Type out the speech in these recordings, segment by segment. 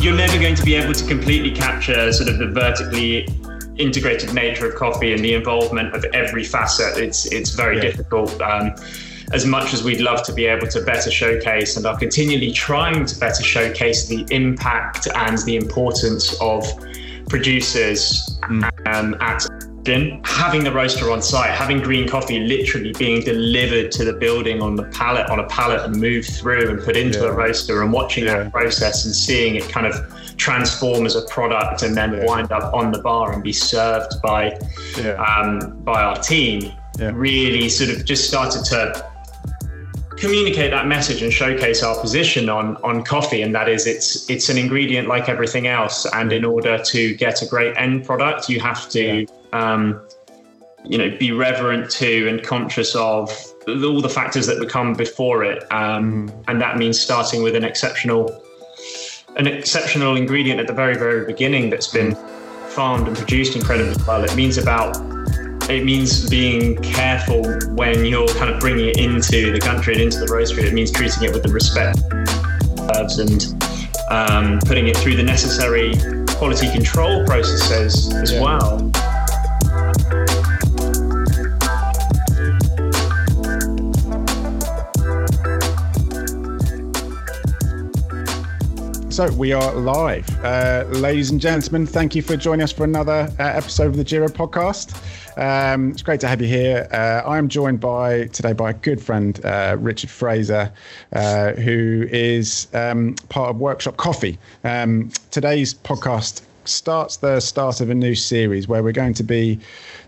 You're never going to be able to completely capture sort of the vertically integrated nature of coffee and the involvement of every facet. It's it's very yeah. difficult. Um, as much as we'd love to be able to better showcase and are continually trying to better showcase the impact and the importance of producers mm. um, at having the roaster on site, having green coffee literally being delivered to the building on the pallet on a pallet and moved through and put into yeah. a roaster and watching yeah. that process and seeing it kind of transform as a product and then yeah. wind up on the bar and be served by um, by our team really sort of just started to communicate that message and showcase our position on on coffee and that is it's it's an ingredient like everything else and in order to get a great end product you have to um, you know be reverent to and conscious of all the factors that come before it um, mm. and that means starting with an exceptional an exceptional ingredient at the very very beginning that's been farmed and produced incredibly well it means about it means being careful when you're kind of bringing it into the country and into the roastery. It means treating it with the respect and um, putting it through the necessary quality control processes as yeah. well. So we are live. Uh, ladies and gentlemen, thank you for joining us for another uh, episode of the Giro podcast. Um, it's great to have you here. Uh, I am joined by today by a good friend, uh, Richard Fraser, uh, who is um, part of Workshop Coffee. Um, today's podcast starts the start of a new series where we're going to be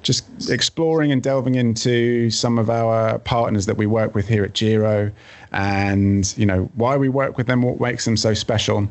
just exploring and delving into some of our partners that we work with here at Giro and you know why we work with them what makes them so special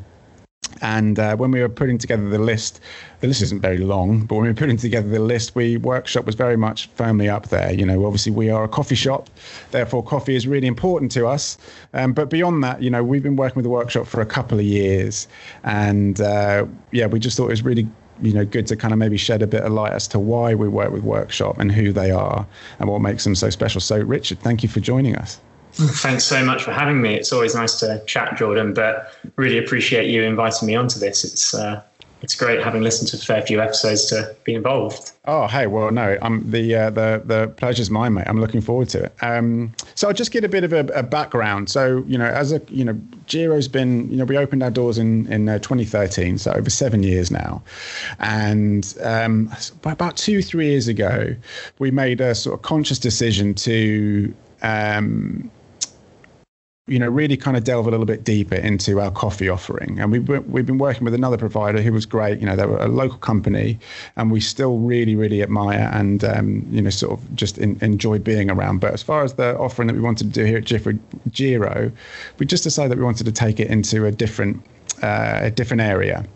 and uh, when we were putting together the list, the list isn't very long, but when we were putting together the list, we workshop was very much firmly up there. You know, obviously we are a coffee shop, therefore coffee is really important to us. Um, but beyond that, you know, we've been working with the workshop for a couple of years, and uh, yeah, we just thought it was really you know good to kind of maybe shed a bit of light as to why we work with workshop and who they are and what makes them so special so richard thank you for joining us Thanks so much for having me. It's always nice to chat, Jordan, but really appreciate you inviting me onto this. It's uh, it's great having listened to a fair few episodes to be involved. Oh, hey, well, no, I'm the uh, the the pleasure's mine, mate. I'm looking forward to it. Um, so I'll just get a bit of a, a, background. So you know, as a you know, Giro's been you know we opened our doors in in uh, 2013, so over seven years now, and um, about two three years ago, we made a sort of conscious decision to um, you know, really kind of delve a little bit deeper into our coffee offering. And we've we've been working with another provider who was great. You know, they were a local company, and we still really, really admire and um, you know, sort of just in, enjoy being around. But as far as the offering that we wanted to do here at Giro, we just decided that we wanted to take it into a different uh, a different area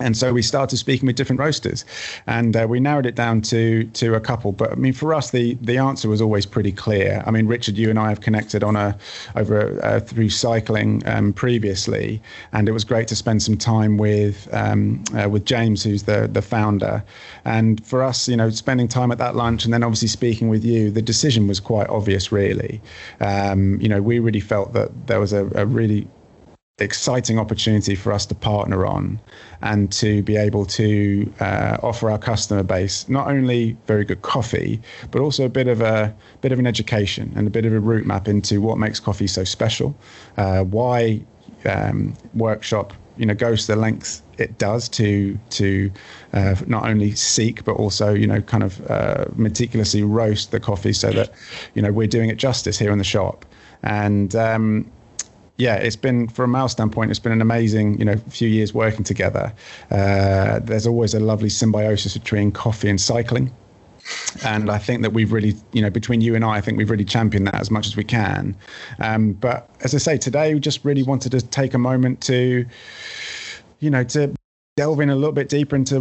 and so we started speaking with different roasters and uh, we narrowed it down to to a couple. But i mean for us the the answer was always pretty clear. I mean richard you and i have connected on a over uh, through cycling um, previously and it was great to spend some time with um, uh, with james who's the the founder. And for us you know spending time at that lunch and then obviously speaking with you the decision was quite obvious really. Um, you know we really felt that there was a, a really exciting opportunity for us to partner on and to be able to uh, offer our customer base not only very good coffee but also a bit of a bit of an education and a bit of a route map into what makes coffee so special uh, why um, workshop you know goes to the lengths it does to to uh, not only seek but also you know kind of uh, meticulously roast the coffee so that you know we're doing it justice here in the shop. And um, yeah, it's been from our standpoint, it's been an amazing, you know, few years working together. Uh, there's always a lovely symbiosis between coffee and cycling. And I think that we've really, you know, between you and I, I think we've really championed that as much as we can. Um, but as I say, today we just really wanted to take a moment to, you know, to delve in a little bit deeper into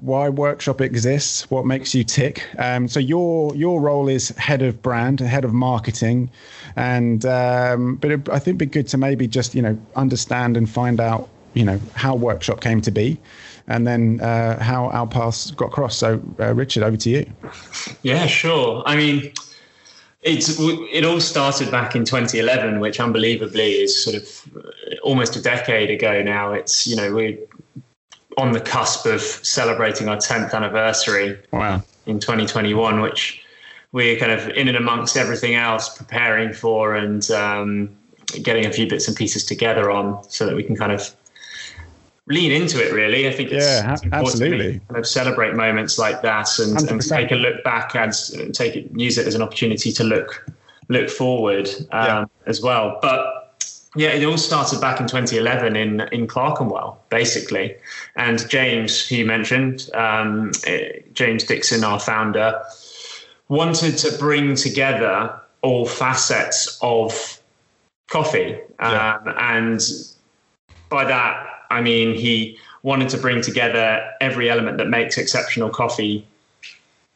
why workshop exists what makes you tick. Um, so your your role is head of brand head of marketing. And um, but it, i think it'd be good to maybe just you know understand and find out you know how workshop came to be and then uh, how our paths got crossed. So uh, richard over to you. Yeah sure. I mean it's it all started back in 2011, which unbelievably is sort of almost a decade ago now. It's you know we're on the cusp of celebrating our 10th anniversary. Wow. In 2021, which we're kind of in and amongst everything else preparing for and um, getting a few bits and pieces together on so that we can kind of lean into it really i think it's, yeah, it's absolutely kind of celebrate moments like that and, and take a look back and take it use it as an opportunity to look look forward um, yeah. as well but yeah it all started back in 2011 in in clerkenwell basically and james who you mentioned um, eh, james dixon our founder wanted to bring together all facets of coffee. Yeah. Um, and by that, I mean he wanted to bring together every element that makes exceptional coffee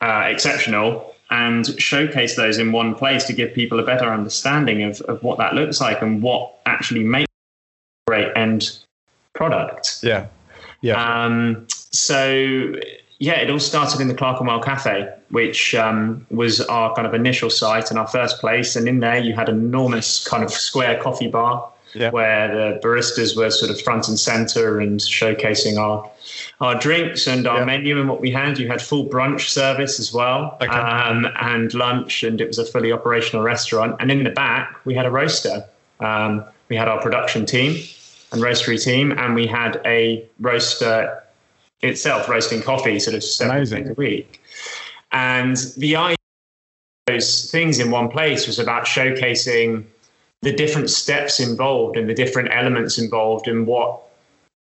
uh, exceptional and showcase those in one place to give people a better understanding of, of what that looks like and what actually makes a great end product. Yeah. Yeah. Um, so yeah, it all started in the Clark and Clerkenwell Cafe, which um, was our kind of initial site and our first place. And in there, you had an enormous kind of square coffee bar yeah. where the baristas were sort of front and center and showcasing our our drinks and our yeah. menu and what we had. You had full brunch service as well okay. um, and lunch, and it was a fully operational restaurant. And in the back, we had a roaster. Um, we had our production team and roastery team, and we had a roaster itself roasting coffee sort of seven Amazing. days a week. And the idea of those things in one place was about showcasing the different steps involved and the different elements involved and what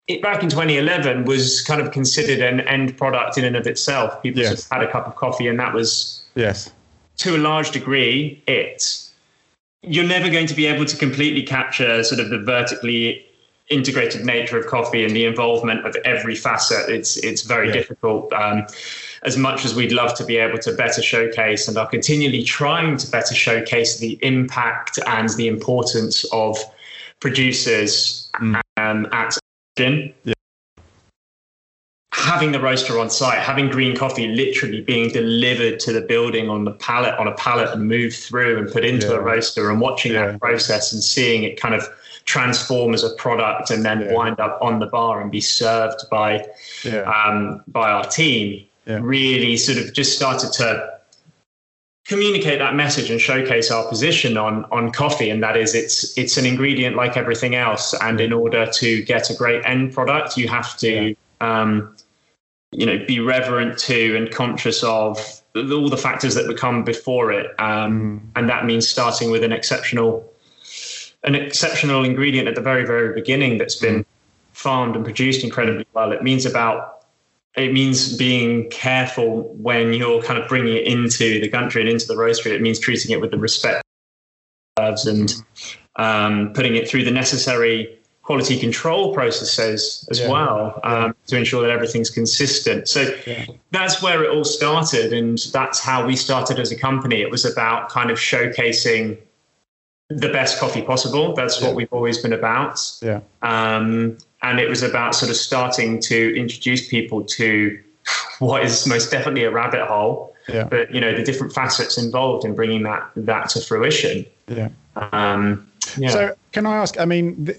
it, back in 2011 was kind of considered an end product in and of itself. People yes. just had a cup of coffee and that was yes to a large degree it. You're never going to be able to completely capture sort of the vertically integrated nature of coffee and the involvement of every facet, it's it's very difficult. Um, as much as we'd love to be able to better showcase and are continually trying to better showcase the impact and the importance of producers mm. um, at. Yeah. Having the roaster on site, having green coffee literally being delivered to the building on the pallet on a pallet and moved through and put into yeah. a roaster and watching yeah. that process and seeing it kind of transform as a product and then yeah. wind up on the bar and be served by yeah. um, by our team yeah. really sort of just started to communicate that message and showcase our position on on coffee and that is it's it's an ingredient like everything else and in order to get a great end product you have to um, you know be reverent to and conscious of all the factors that become before it um, mm. and that means starting with an exceptional an exceptional ingredient at the very, very beginning that's been mm. farmed and produced incredibly well. It means about it means being careful when you're kind of bringing it into the country and into the roastery. It means treating it with the respect and um, putting it through the necessary quality control processes as yeah. well um, yeah. to ensure that everything's consistent. So yeah. that's where it all started, and that's how we started as a company. It was about kind of showcasing the best coffee possible. That's what we've always been about. Yeah. Um, and it was about sort of starting to introduce people to what is most definitely a rabbit hole. Yeah. But you know the different facets involved in bringing that that to fruition. Yeah. Um, yeah. So, can I ask? I mean,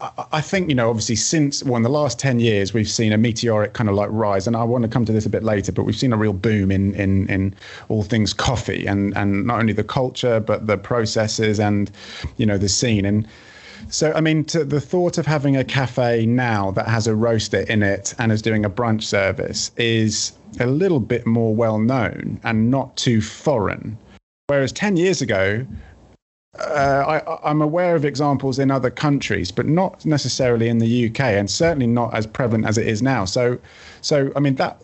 I think you know, obviously, since well, in the last ten years, we've seen a meteoric kind of like rise, and I want to come to this a bit later, but we've seen a real boom in in in all things coffee, and and not only the culture, but the processes, and you know, the scene, and. So, I mean, to the thought of having a cafe now that has a roaster in it and is doing a brunch service is a little bit more well known and not too foreign. Whereas 10 years ago, uh, I, am aware of examples in other countries, but not necessarily in the UK, and certainly not as prevalent as it is now. So, so I mean that.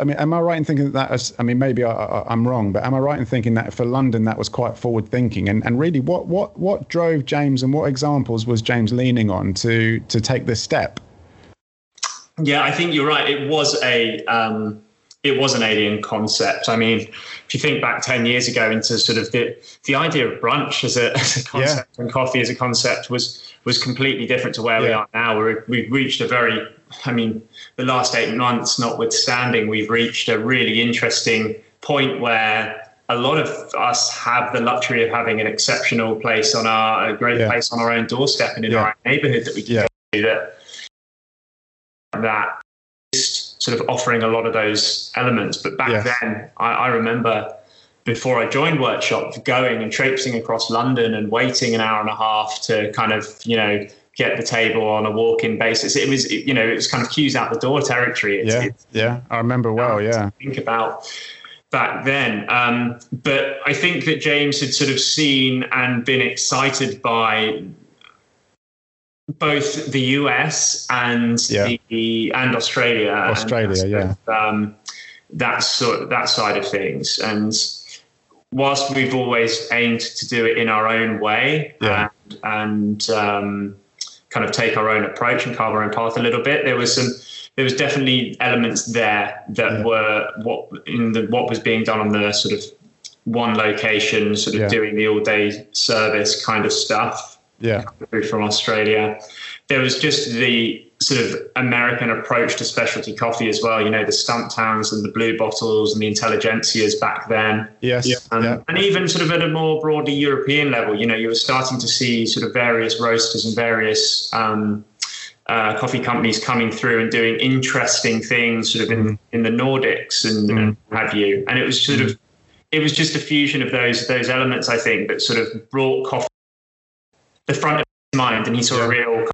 I mean, am I right in thinking that? is, I mean, maybe I, am wrong, but am I right in thinking that for London that was quite forward thinking? And and really, what what what drove James, and what examples was James leaning on to to take this step? Yeah, I think you're right. It was a um, it was an alien concept. I mean, if you think back 10 years ago into sort of the, the idea of brunch as a, as a concept yeah. and coffee as a concept was, was completely different to where yeah. we are now. We're, we've reached a very, I mean, the last eight months notwithstanding, we've reached a really interesting point where a lot of us have the luxury of having an exceptional place on our a great yeah. place on our own doorstep and in our neighborhood that we can yeah. do that that sort of offering a lot of those elements. But back yes. then, I, I, remember before I joined Workshop, going and traipsing across London and waiting an hour and a half to kind of, you know, get the table on a walk-in basis. It was, you know, it was kind of queues out the door territory. It's, yeah, it's, yeah, I remember well. Yeah, think about back then. Um, but I think that James had sort of seen and been excited by both the US and yeah. the and Australia. Australia, and yeah. Um, that sort that side of things. And whilst we've always aimed to do it in our own way yeah. and, and um, kind of take our own approach and carve our own path a little bit, there was some there was definitely elements there that yeah. were what in the what was being done on the sort of one location, sort of doing the all day service kind of stuff yeah, from Australia. There was just the sort of American approach to specialty coffee as well. You know, the Stumptowns and the Blue Bottles and the Intelligentsias back then. Yes. Um, yeah. And even sort of at a more broadly European level, you know, you were starting to see sort of various roasters and various um, uh, coffee companies coming through and doing interesting things sort of in, mm. in the Nordics and, mm. and have you. And it was sort mm. of, it was just a fusion of those those elements, I think, that sort of brought coffee the front of his mind, and he saw a real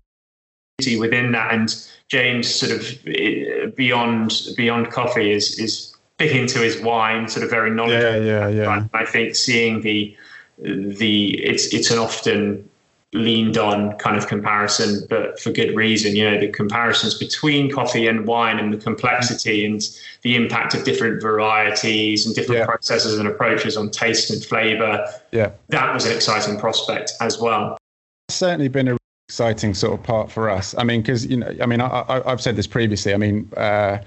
beauty within that. And James, sort of eh, beyond beyond coffee, is is big into his wine, sort of very knowledgeable. Yeah, yeah, yeah. I think seeing the the it's it's an often leaned on kind of comparison, but for good reason. You know, the comparisons between coffee and wine and the complexity and the impact of different varieties and different yeah. processes and approaches on taste and flavor. Yeah. That was an exciting prospect as well certainly been a exciting sort of part for us. I mean, because you know, I mean, I, have said this previously. I mean, uh,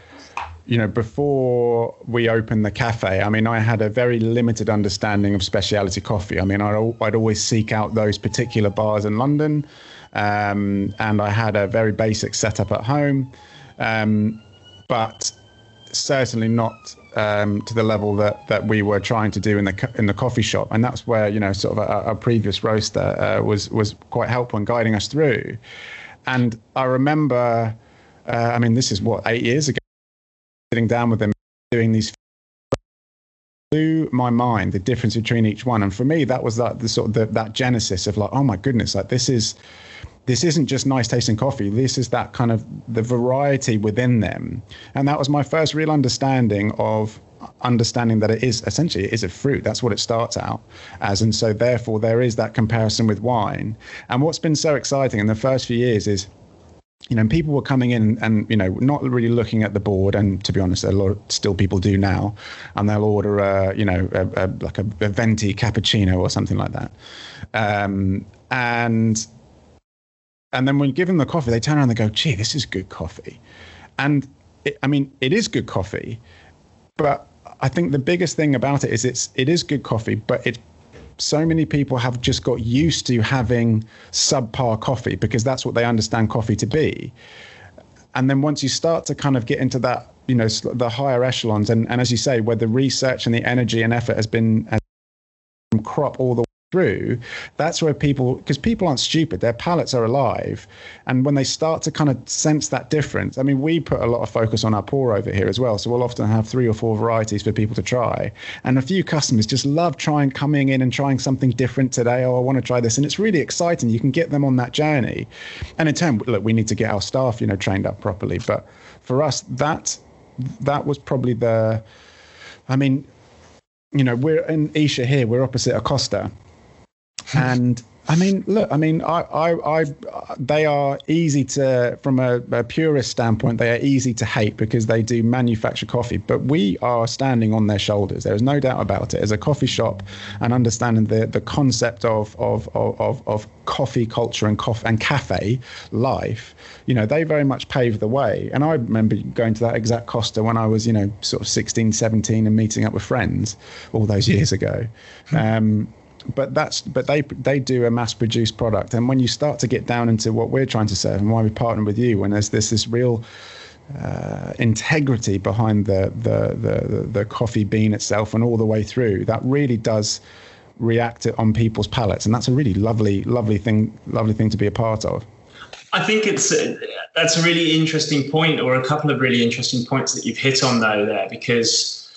you know, before we opened the cafe, I mean, I had a very limited understanding of specialty coffee. I mean, I'd, I'd always seek out those particular bars in London, um, and I had a very basic setup at home, um, but certainly not um, to the level that that we were trying to do in the in the coffee shop, and that's where you know sort of a previous roaster uh, was was quite helpful in guiding us through. And I remember, uh, I mean, this is what eight years ago, sitting down with them doing these blew my mind the difference between each one and for me that was that the sort of the, that genesis of like oh my goodness like this is this isn't just nice tasting coffee. This is that kind of the variety within them. And that was my first real understanding of understanding that it is essentially it is a fruit. That's what it starts out as. And so therefore there is that comparison with wine. And what's been so exciting in the first few years is you know, people were coming in and, you know, not really looking at the board. And to be honest, a lot of, still people do now. And they'll order, a, you know, a, a, like a, a venti cappuccino or something like that. Um, and and then when you give them the coffee, they turn around and they go, gee, this is good coffee. And it, I mean, it is good coffee, but I think the biggest thing about it is it's it is good coffee, but it so many people have just got used to having subpar coffee because that's what they understand coffee to be. And then once you start to kind of get into that, you know, the higher echelons, and, and as you say, where the research and the energy and effort has been has crop all the through, that's where people, because people aren't stupid, their palates are alive. And when they start to kind of sense that difference, I mean, we put a lot of focus on our pour over here as well. So we'll often have three or four varieties for people to try. And a few customers just love trying, coming in and trying something different today. Oh, I want to try this. And it's really exciting. You can get them on that journey. And in turn, look, we need to get our staff, you know, trained up properly. But for us, that, that was probably the, I mean, you know, we're in Esher here, we're opposite a Costa and I mean, look, I mean, I, I, I, they are easy to, from a, a, purist standpoint, they are easy to hate because they do manufacture coffee. But we are standing on their shoulders. There is no doubt about it. As a coffee shop, and understanding the the concept of of of, of coffee culture and coffee and cafe life, you know, they very much paved the way. And I remember going to that exact Costa when I was, you know, sort of 16, 17, and meeting up with friends all those years ago. Um, but that's but they they do a mass produced product and when you start to get down into what we're trying to serve and why we partner with you when there's this this real uh, integrity behind the, the, the the coffee bean itself and all the way through. That really does react on people's palates, and that's a really lovely, lovely thing, lovely thing to be a part of. I think it's that's a really interesting point, or a couple of really interesting points that you've hit on though there, because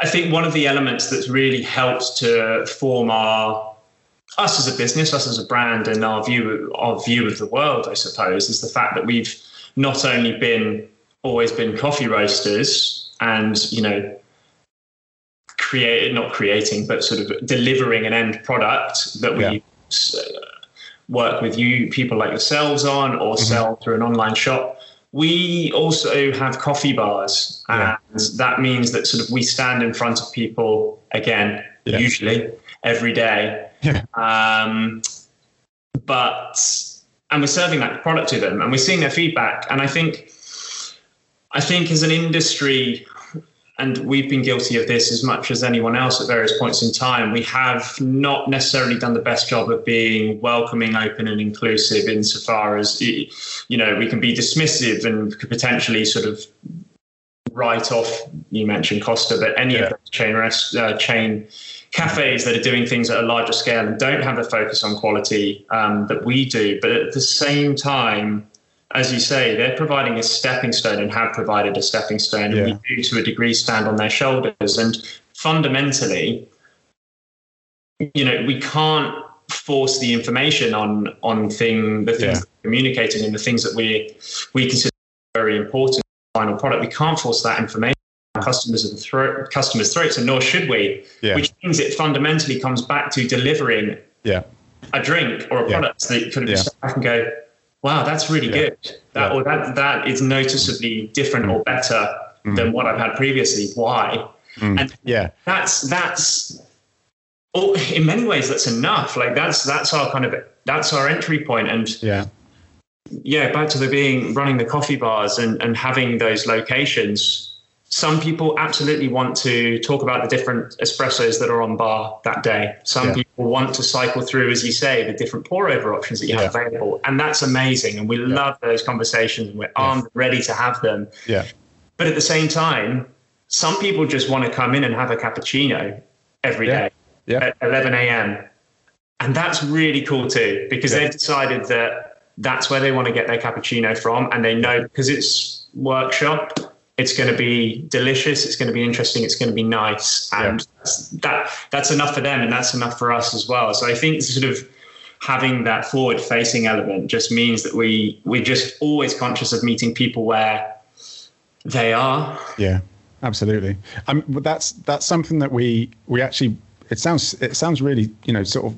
I think one of the elements that's really helped to form our us as a business, us as a brand, and our view our view of the world, I suppose, is the fact that we've not only been always been coffee roasters and you know create not creating but sort of delivering an end product that we yeah. work with you people like yourselves on or mm-hmm. sell through an online shop we also have coffee bars yeah. and that means that sort of we stand in front of people again yeah. usually every day yeah. um, but and we're serving that product to them and we're seeing their feedback and i think I think as an industry, and we've been guilty of this as much as anyone else at various points in time, we have not necessarily done the best job of being welcoming, open, and inclusive insofar as, you know, we can be dismissive and could potentially sort of write off, you mentioned Costa, but any yeah. of the chain, rest, uh, chain cafes that are doing things at a larger scale and don't have a focus on quality um, that we do. But at the same time, as you say, they're providing a stepping stone and have provided a stepping stone, yeah. and we do to a degree stand on their shoulders. And fundamentally, you know, we can't force the information on on thing the things yeah. communicating and the things that we we consider very important final product. We can't force that information on customers of the customers' throats, and nor should we. Yeah. Which means it fundamentally comes back to delivering yeah. a drink or a product that you could have yeah. back and go, wow, that's really yeah. good. That yeah. or that that is noticeably different or better mm. than what I've had previously. Why? Mm. And yeah, that's that's oh, in many ways that's enough. Like that's that's our kind of that's our entry point. And yeah, yeah, back to the being running the coffee bars and and having those locations some people absolutely want to talk about the different espressos that are on bar that day. Some yeah. people want to cycle through, as you say, the different pour over options that you have yeah. available. And that's amazing. And we yeah. love those conversations and we're armed, ready to have them. Yeah. But at the same time, some people just want to come in and have a cappuccino every day at 11 a.m. And that's really cool too, because they've decided that that's where they want to get their cappuccino from. And they know because it's workshop it's going to be delicious it's going to be interesting it's going to be nice and yeah. that that's enough for them and that's enough for us as well. So i think sort of having that forward facing element just means that we we're just always conscious of meeting people where they are. Yeah absolutely. Um, that's that's something that we we actually it sounds it sounds really you know sort of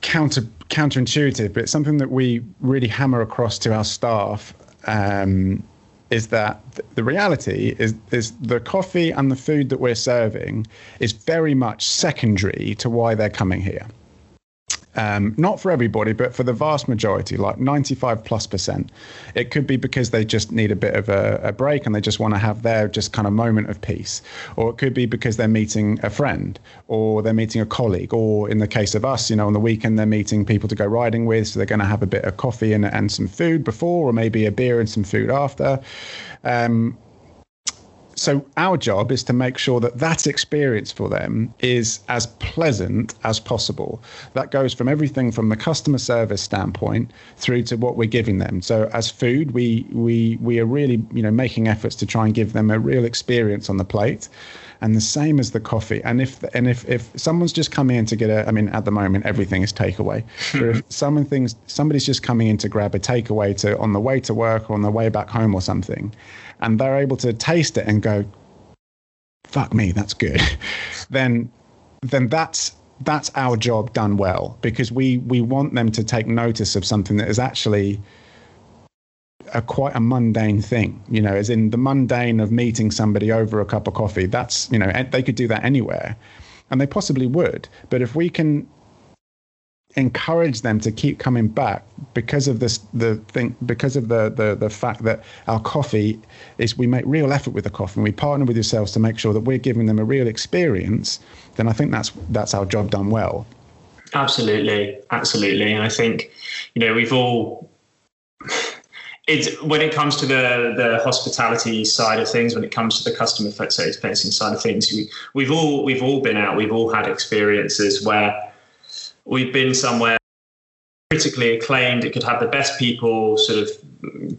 counter counterintuitive but it's something that we really hammer across to our staff um, is that the reality is is the coffee and the food that we're serving is very much secondary to why they're coming here. Um, not for everybody, but for the vast majority, like 95 plus percent, it could be because they just need a bit of a, a break and they just want to have their just kind of moment of peace. Or it could be because they're meeting a friend or they're meeting a colleague. Or in the case of us, you know, on the weekend, they're meeting people to go riding with. So they're going to have a bit of coffee and, and some food before, or maybe a beer and some food after. Um, so our job is to make sure that that experience for them is as pleasant as possible. That goes from everything from the customer service standpoint through to what we're giving them. So as food, we we we are really you know making efforts to try and give them a real experience on the plate and the same as the coffee. And if and if if someone's just coming in to get a, I mean, at the moment everything is takeaway. but if someone thinks somebody's just coming in to grab a takeaway to on the way to work or on the way back home or something, and they're able to taste it and go, fuck me, that's good, then then that's that's our job done well because we we want them to take notice of something that is actually a quite a mundane thing, you know, as in the mundane of meeting somebody over a cup of coffee. That's you know they could do that anywhere, and they possibly would. But if we can encourage them to keep coming back because of this the thing because of the, the the fact that our coffee is we make real effort with the coffee and we partner with yourselves to make sure that we're giving them a real experience then i think that's that's our job done well. Absolutely. Absolutely. And i think you know we've all it's when it comes to the the hospitality side of things, when it comes to the customer facing side of things, we, we've all we've all been out, we've all had experiences where we've been somewhere critically acclaimed. It could have the best people sort of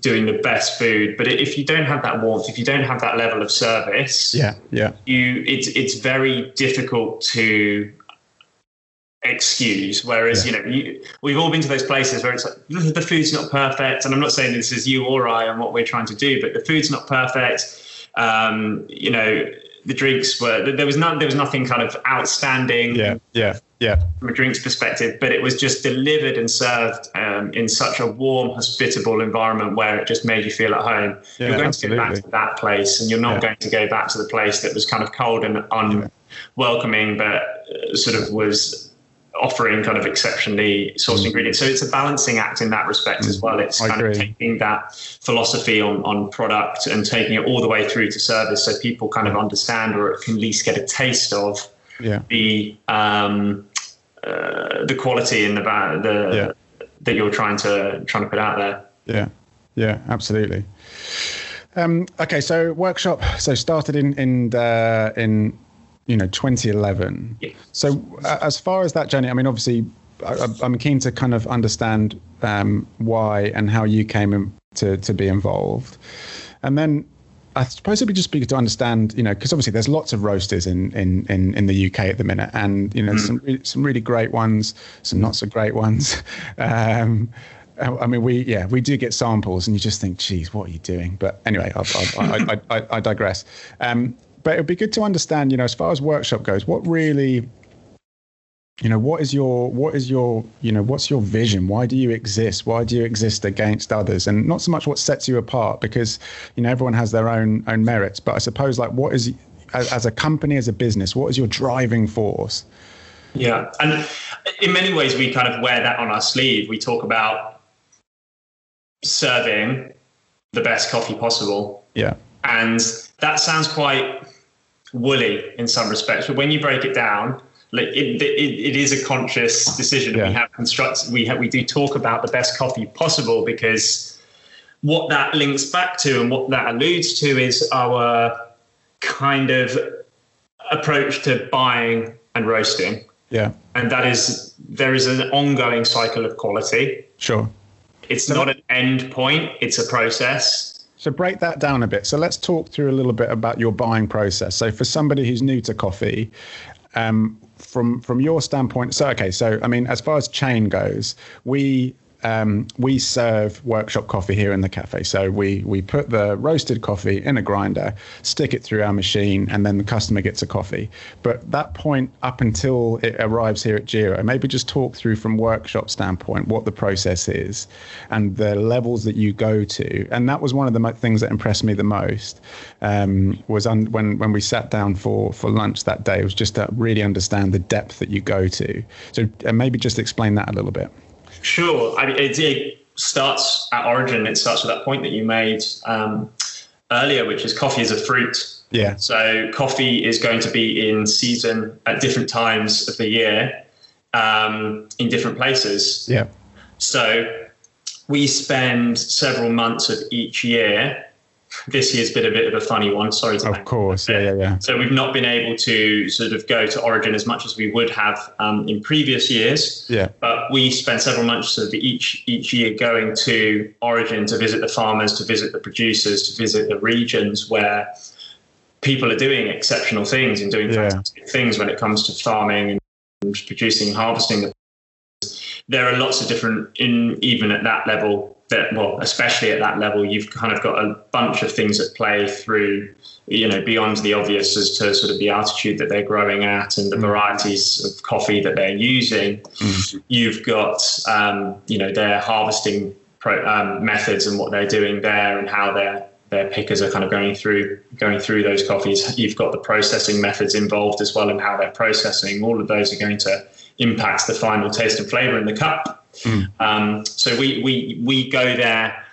doing the best food, but if you don't have that warmth, if you don't have that level of service, yeah, yeah, you it's it's very difficult to excuse. Whereas, yeah. you know, you, we've all been to those places where it's like the food's not perfect, and I'm not saying this is you or I and what we're trying to do, but the food's not perfect. Um, you know, the drinks were there was none there was nothing kind of outstanding. Yeah, yeah, yeah. From a drinks perspective, but it was just delivered and served um, in such a warm, hospitable environment where it just made you feel at home. Yeah, you're going absolutely. to go back to that place, and you're not yeah. going to go back to the place that was kind of cold and unwelcoming, but uh, sort of was offering kind of exceptionally sourced mm. ingredients. So it's a balancing act in that respect as mm. well. It's kind of taking that philosophy on, on product and taking it all the way through to service so people kind of understand or can at least get a taste of yeah. the um, uh, the quality in the the yeah. that you're trying to trying to put out there. Yeah, yeah, absolutely. Um, okay, so workshop. So started in in uh, in you know 2011 yeah. so uh, as far as that journey i mean obviously I, am keen to kind of understand um, why and how you came in to, to be involved and then I suppose it'd be just be to understand, you know, because obviously there's lots of roasters in, in, in, in the UK at the minute, and you know, mm. some some really great ones, some not so great ones. Um, I mean, we yeah, we do get samples, and you just think, geez, what are you doing? But anyway, I, I, I, I digress. Um, but it'd be good to understand, you know, as far as workshop goes, what really, you know, what is your, what is your, you know, what's your vision? Why do you exist? Why do you exist against others? And not so much what sets you apart, because you know everyone has their own own merits. But I suppose like, what is as, as a company, as a business, what is your driving force? Yeah, and in many ways, we kind of wear that on our sleeve. We talk about serving the best coffee possible. Yeah. And that sounds quite woolly in some respects, but when you break it down, like it, it, it is a conscious decision. Yeah. We have constructed, we have, we do talk about the best coffee possible because what that links back to and what that alludes to is our kind of approach to buying and roasting. Yeah. And that is, there is an ongoing cycle of quality. Sure. It's so, not an end point, it's a process. So break that down a bit. So let's talk through a little bit about your buying process. So for somebody who's new to coffee, um, from from your standpoint, so okay, so I mean, as far as chain goes, we um, we serve workshop coffee here in the cafe. So we we put the roasted coffee in a grinder, stick it through our machine, and then the customer gets a coffee. But that point up until it arrives here at Giro, maybe just talk through from workshop standpoint what the process is and the levels that you go to. And that was one of the things that impressed me the most. Um, was on, when when we sat down for for lunch that day. It was just to really understand the depth that you go to. So uh, maybe just explain that a little bit. Sure. I mean, it, it, starts at origin. It starts with that point that you made um, earlier, which is coffee is a fruit. Yeah. So coffee is going to be in season at different times of the year um, in different places. Yeah. So we spend several months of each year this year's been a bit of a funny one. Sorry to Of course, yeah, yeah, yeah. So we've not been able to sort of go to Origin as much as we would have um, in previous years. Yeah. But we spend several months of each each year going to Origin to visit the farmers, to visit the producers, to visit the regions where people are doing exceptional things and doing yeah. fantastic things when it comes to farming and producing harvesting. There are lots of different in even at that level that well especially at that level you've kind of got a bunch of things at play through you know beyond the obvious as to sort of the altitude that they're growing at and the mm. varieties of coffee that they're using mm. you've got um, you know their harvesting pro, um, methods and what they're doing there and how their their pickers are kind of going through going through those coffees you've got the processing methods involved as well and how they're processing all of those are going to impact the final taste and flavor in the cup Mm. Um, so we we we go there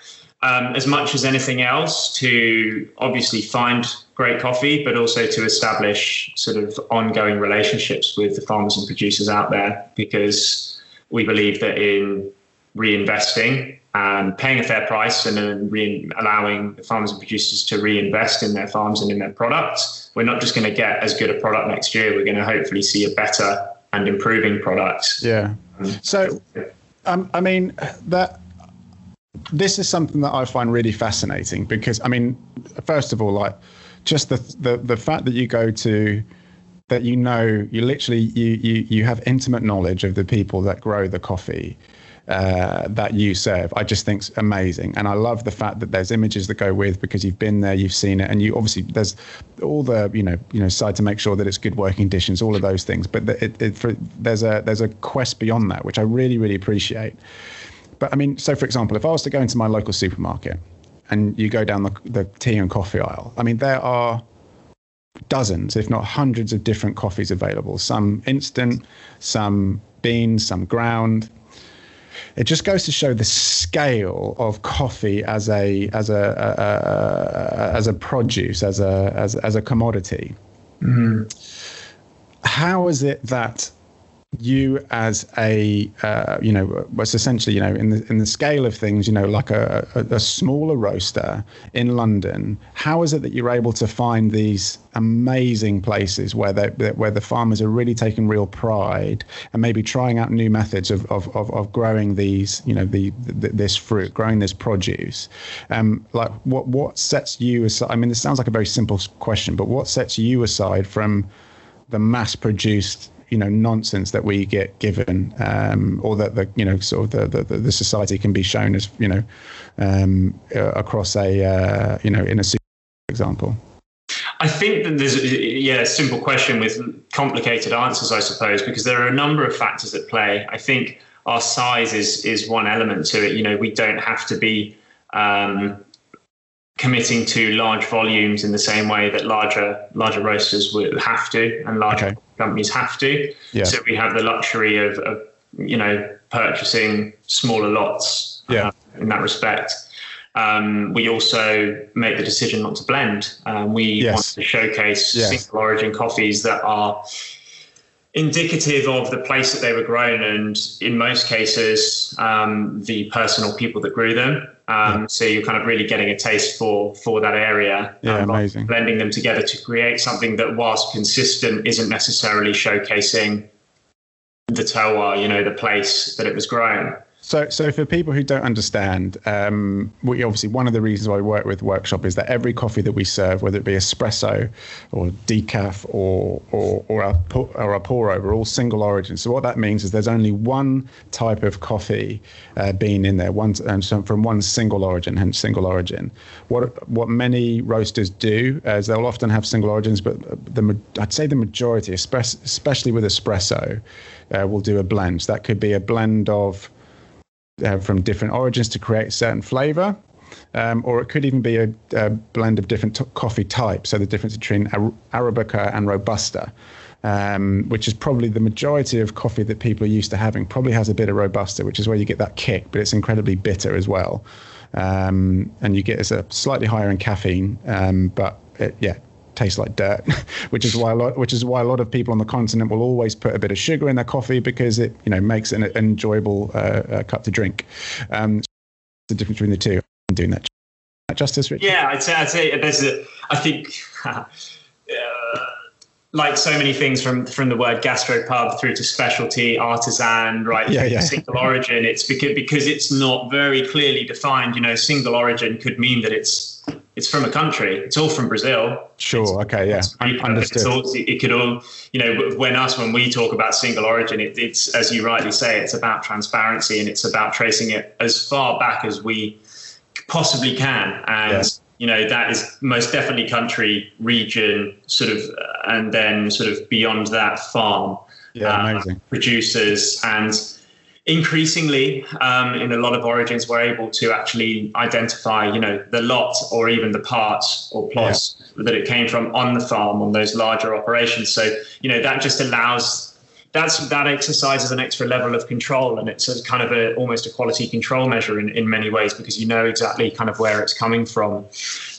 um, as much as anything else to obviously find great coffee, but also to establish sort of ongoing relationships with the farmers and producers out there because we believe that in reinvesting and paying a fair price and then re- allowing farmers and producers to reinvest in their farms and in their products, we're not just going to get as good a product next year. We're going to hopefully see a better and improving product. Yeah. So, um, I mean, that this is something that I find really fascinating because, I mean, first of all, like just the the the fact that you go to that you know you literally you you you have intimate knowledge of the people that grow the coffee uh, that you serve. I just think's amazing, and I love the fact that there's images that go with because you've been there, you've seen it, and you obviously there's all the you know you know side to make sure that it's good working conditions, all of those things. But it, it, for, there's a there's a quest beyond that, which I really really appreciate. But I mean, so for example, if I was to go into my local supermarket and you go down the, the tea and coffee aisle, I mean, there are dozens, if not hundreds, of different coffees available. Some instant, some beans, some ground. It just goes to show the scale of coffee as a as a, a, a as a produce, as a as as a commodity. Mm. How is it that you as a uh, you know was essentially you know in the in the scale of things you know like a, a, a, smaller roaster in London how is it that you're able to find these amazing places where they where the farmers are really taking real pride and maybe trying out new methods of of, of, of growing these you know the, the, this fruit growing this produce? Um like what what sets you aside I mean this sounds like a very simple question but what sets you aside from the mass produced you know nonsense that we get given, um, or that the you know sort of the, the, the society can be shown as you know um, uh, across a uh, you know in a example. I think that there's yeah a simple question with complicated answers, I suppose, because there are a number of factors at play. I think our size is is one element to it. You know, we don't have to be um, committing to large volumes in the same way that larger larger roasters would have to and larger okay. Companies have to. Yeah. So we have the luxury of, of you know purchasing smaller lots yeah. Uh, in that respect. Um, we also make the decision not to blend. Um, we yes. want to showcase yes. single origin coffees that are indicative of the place that they were grown and in most cases um, the personal people that grew them um, yeah. so you're kind of really getting a taste for for that area yeah um, amazing blending them together to create something that whilst consistent isn't necessarily showcasing the terroir you know the place that it was grown so, so for people who don't understand, um, we obviously one of the reasons why we work with Workshop is that every coffee that we serve, whether it be espresso or decaf or or or a, or a pour over, all single origin. So what that means is there's only one type of coffee uh, bean in there, one um, from one single origin, hence single origin. What what many roasters do is they'll often have single origins, but the I'd say the majority, especially with espresso, uh, will do a blend. So that could be a blend of uh, from different origins to create certain flavor. Um, or it could even be a, a blend of different t- coffee types. So the difference between Arabica and Robusta, um, which is probably the majority of coffee that people are used to having, probably has a bit of Robusta, which is where you get that kick, but it's incredibly bitter as well. Um, and you get it's a slightly higher in caffeine, um, but it, yeah, tastes like dirt, which is why a lot, which is why a lot of people on the continent will always put a bit of sugar in their coffee because it, you know, makes it an, enjoyable uh, uh, cup to drink. Um, the difference between the two. I'm doing that justice, Richard? Yeah, I'd say, I'd say there's a, I think, uh, like so many things from from the word gastropub through to specialty, artisan, right? Yeah, yeah. Single origin. It's because because it's not very clearly defined. You know, single origin could mean that it's it's from a country. It's all from Brazil. Sure. It's, okay. Yeah. Understood. All, it could all, you know, when us when we talk about single origin, it, it's as you rightly say, it's about transparency and it's about tracing it as far back as we possibly can. And yeah. you know that is most definitely country, region, sort of, and then sort of beyond that, farm. Yeah. Uh, amazing. Producers and increasingly um, in a lot of origins we're able to actually identify you know the lot or even the parts or plots yeah. that it came from on the farm on those larger operations so you know that just allows that's that exercise is an extra level of control, and it's a kind of a almost a quality control measure in, in many ways because you know exactly kind of where it's coming from.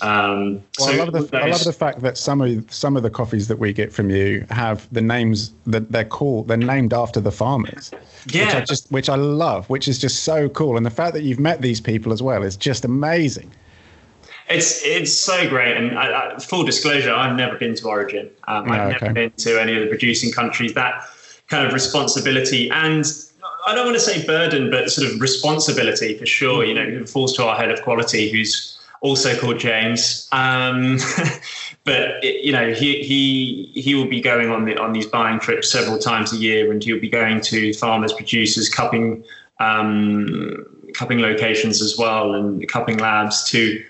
Um, well, so I love the those, I love the fact that some of some of the coffees that we get from you have the names that they're called they're named after the farmers. Yeah. Which I just which I love, which is just so cool, and the fact that you've met these people as well is just amazing. It's it's so great, and I, I, full disclosure, I've never been to Origin. Um, I've okay. never been to any of the producing countries. That kind of responsibility and I don't want to say burden, but sort of responsibility for sure. You know, it falls to our head of quality, who's also called James. Um, but it, you know, he he he will be going on the on these buying trips several times a year, and he'll be going to farmers, producers, cupping um, cupping locations as well, and cupping labs to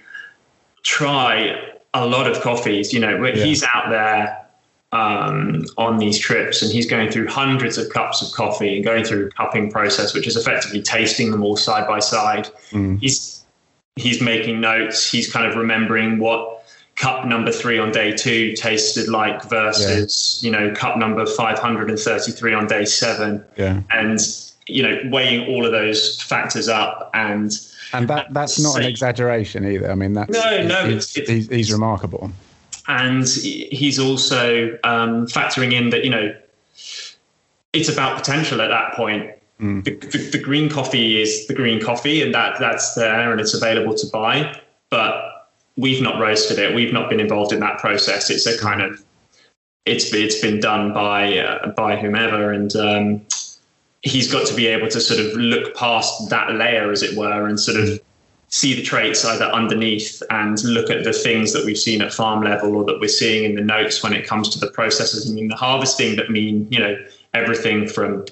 try a lot of coffees. You know, yeah. he's out there um, on these trips, and he's going through hundreds of cups of coffee and going through a cupping process, which is effectively tasting them all side by side. Mm. He's he's making notes. He's kind of remembering what cup number three on day two tasted like versus yeah. you know cup number 533 on day seven. Yeah. And you know weighing all of those factors up and and that that's not an exaggeration either. I mean that's no no it's, it's, he's, he's remarkable and he's also um, factoring in that you know it's about potential at that point. Mm. The, the, the, green coffee is the green coffee, and that that's there and it's available to buy. But we've not roasted it. We've not been involved in that process. It's a kind of it's it's been done by uh, by whomever, and um, he's got to be able to sort of look past that layer, as it were, and sort of see the traits either underneath and look at the things that we've seen at farm level or that we're seeing in the notes when it comes to the processes and in the harvesting that mean, you know, everything from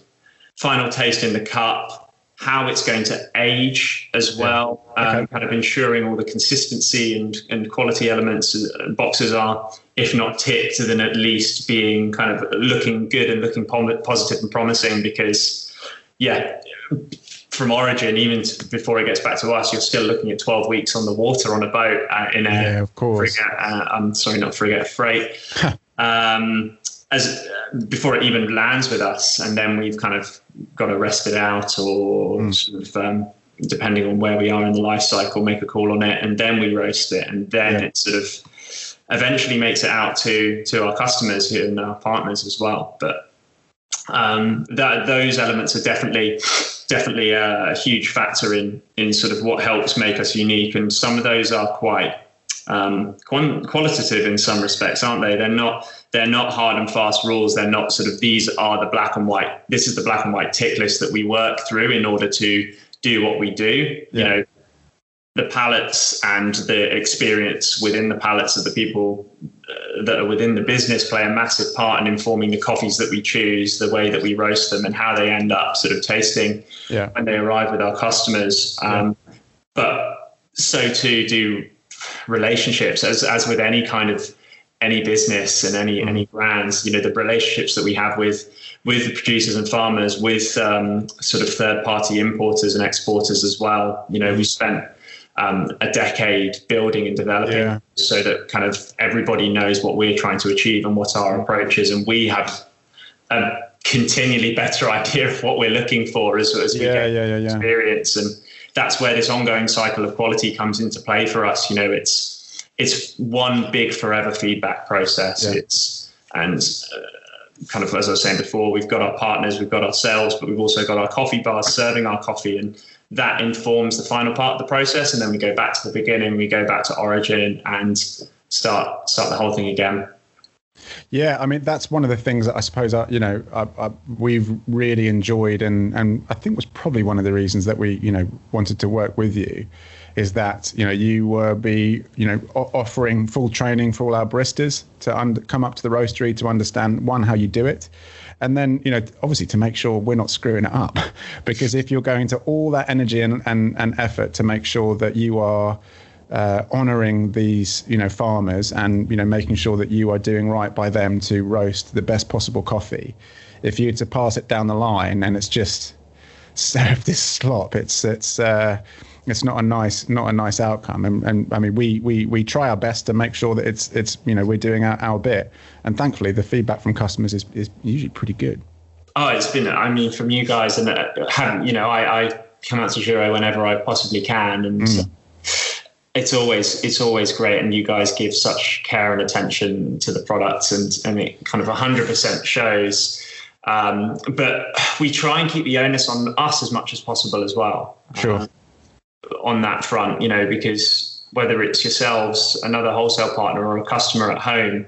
final taste in the cup, how it's going to age as well, yeah. okay. um, kind of ensuring all the consistency and, and quality elements and boxes are, if not ticked, then at least being kind of looking good and looking positive and promising because, yeah, from origin, even to, before it gets back to us, you're still looking at 12 weeks on the water on a boat uh, in a yeah, of course. Frigate, uh, I'm sorry, not frigate, freight. um, as uh, before it even lands with us, and then we've kind of got to rest it out, or mm. sort of um, depending on where we are in the life cycle, make a call on it, and then we roast it, and then yeah. it sort of eventually makes it out to to our customers and our partners as well. But um, that those elements are definitely definitely a, a, huge factor in in sort of what helps make us unique. And some of those are quite um, qualitative in some respects, aren't they? They're not they're not hard and fast rules. They're not sort of these are the black and white. This is the black and white tick list that we work through in order to do what we do. Yeah. You know, the palates and the experience within the palates of the people that are within the business play a massive part in informing the coffees that we choose, the way that we roast them, and how they end up sort of tasting yeah. when they arrive with our customers. Um, yeah. But so too do relationships, as as with any kind of any business and any mm. any brands. You know, the relationships that we have with with the producers and farmers, with um, sort of third party importers and exporters as well. You know, we spent um, a decade building and developing yeah. so that kind of everybody knows what we're trying to achieve and what our approach is. And we have a continually better idea of what we're looking for as, as we yeah, get yeah, experience. And that's where this ongoing cycle of quality comes into play for us. You know, it's, it's one big forever feedback process. It's, and, uh, kind of as I was saying before, we've got our partners, we've got ourselves, but we've also got our coffee bars serving our coffee, and that informs the final part of the process and then we go back to the beginning we go back to origin and start start the whole thing again. Yeah, I mean that's one of the things that I suppose I, you know I, I, we've really enjoyed, and and I think was probably one of the reasons that we you know wanted to work with you, is that you know you will be you know offering full training for all our baristas to under, come up to the roastery to understand one how you do it, and then you know obviously to make sure we're not screwing it up because if you're going to all that energy and, and, and effort to make sure that you are uh, honoring these you know farmers and you know making sure that you are doing right by them to roast the best possible coffee if you to pass it down the line and it's just serve this slop it's it's uh, it's not a nice not a nice outcome. And, and i mean we, we we try our best to make sure that it's it's you know we're doing our, our bit and thankfully the feedback from customers is, is usually pretty good Oh, it's been. I mean, from you guys, and uh, you know, I, I come out to Giro whenever I possibly can, and mm. it's always it's always great. And you guys give such care and attention to the products, and and it kind of hundred percent shows. Um, but we try and keep the onus on us as much as possible as well. Sure. Uh, on that front, you know, because whether it's yourselves, another wholesale partner, or a customer at home,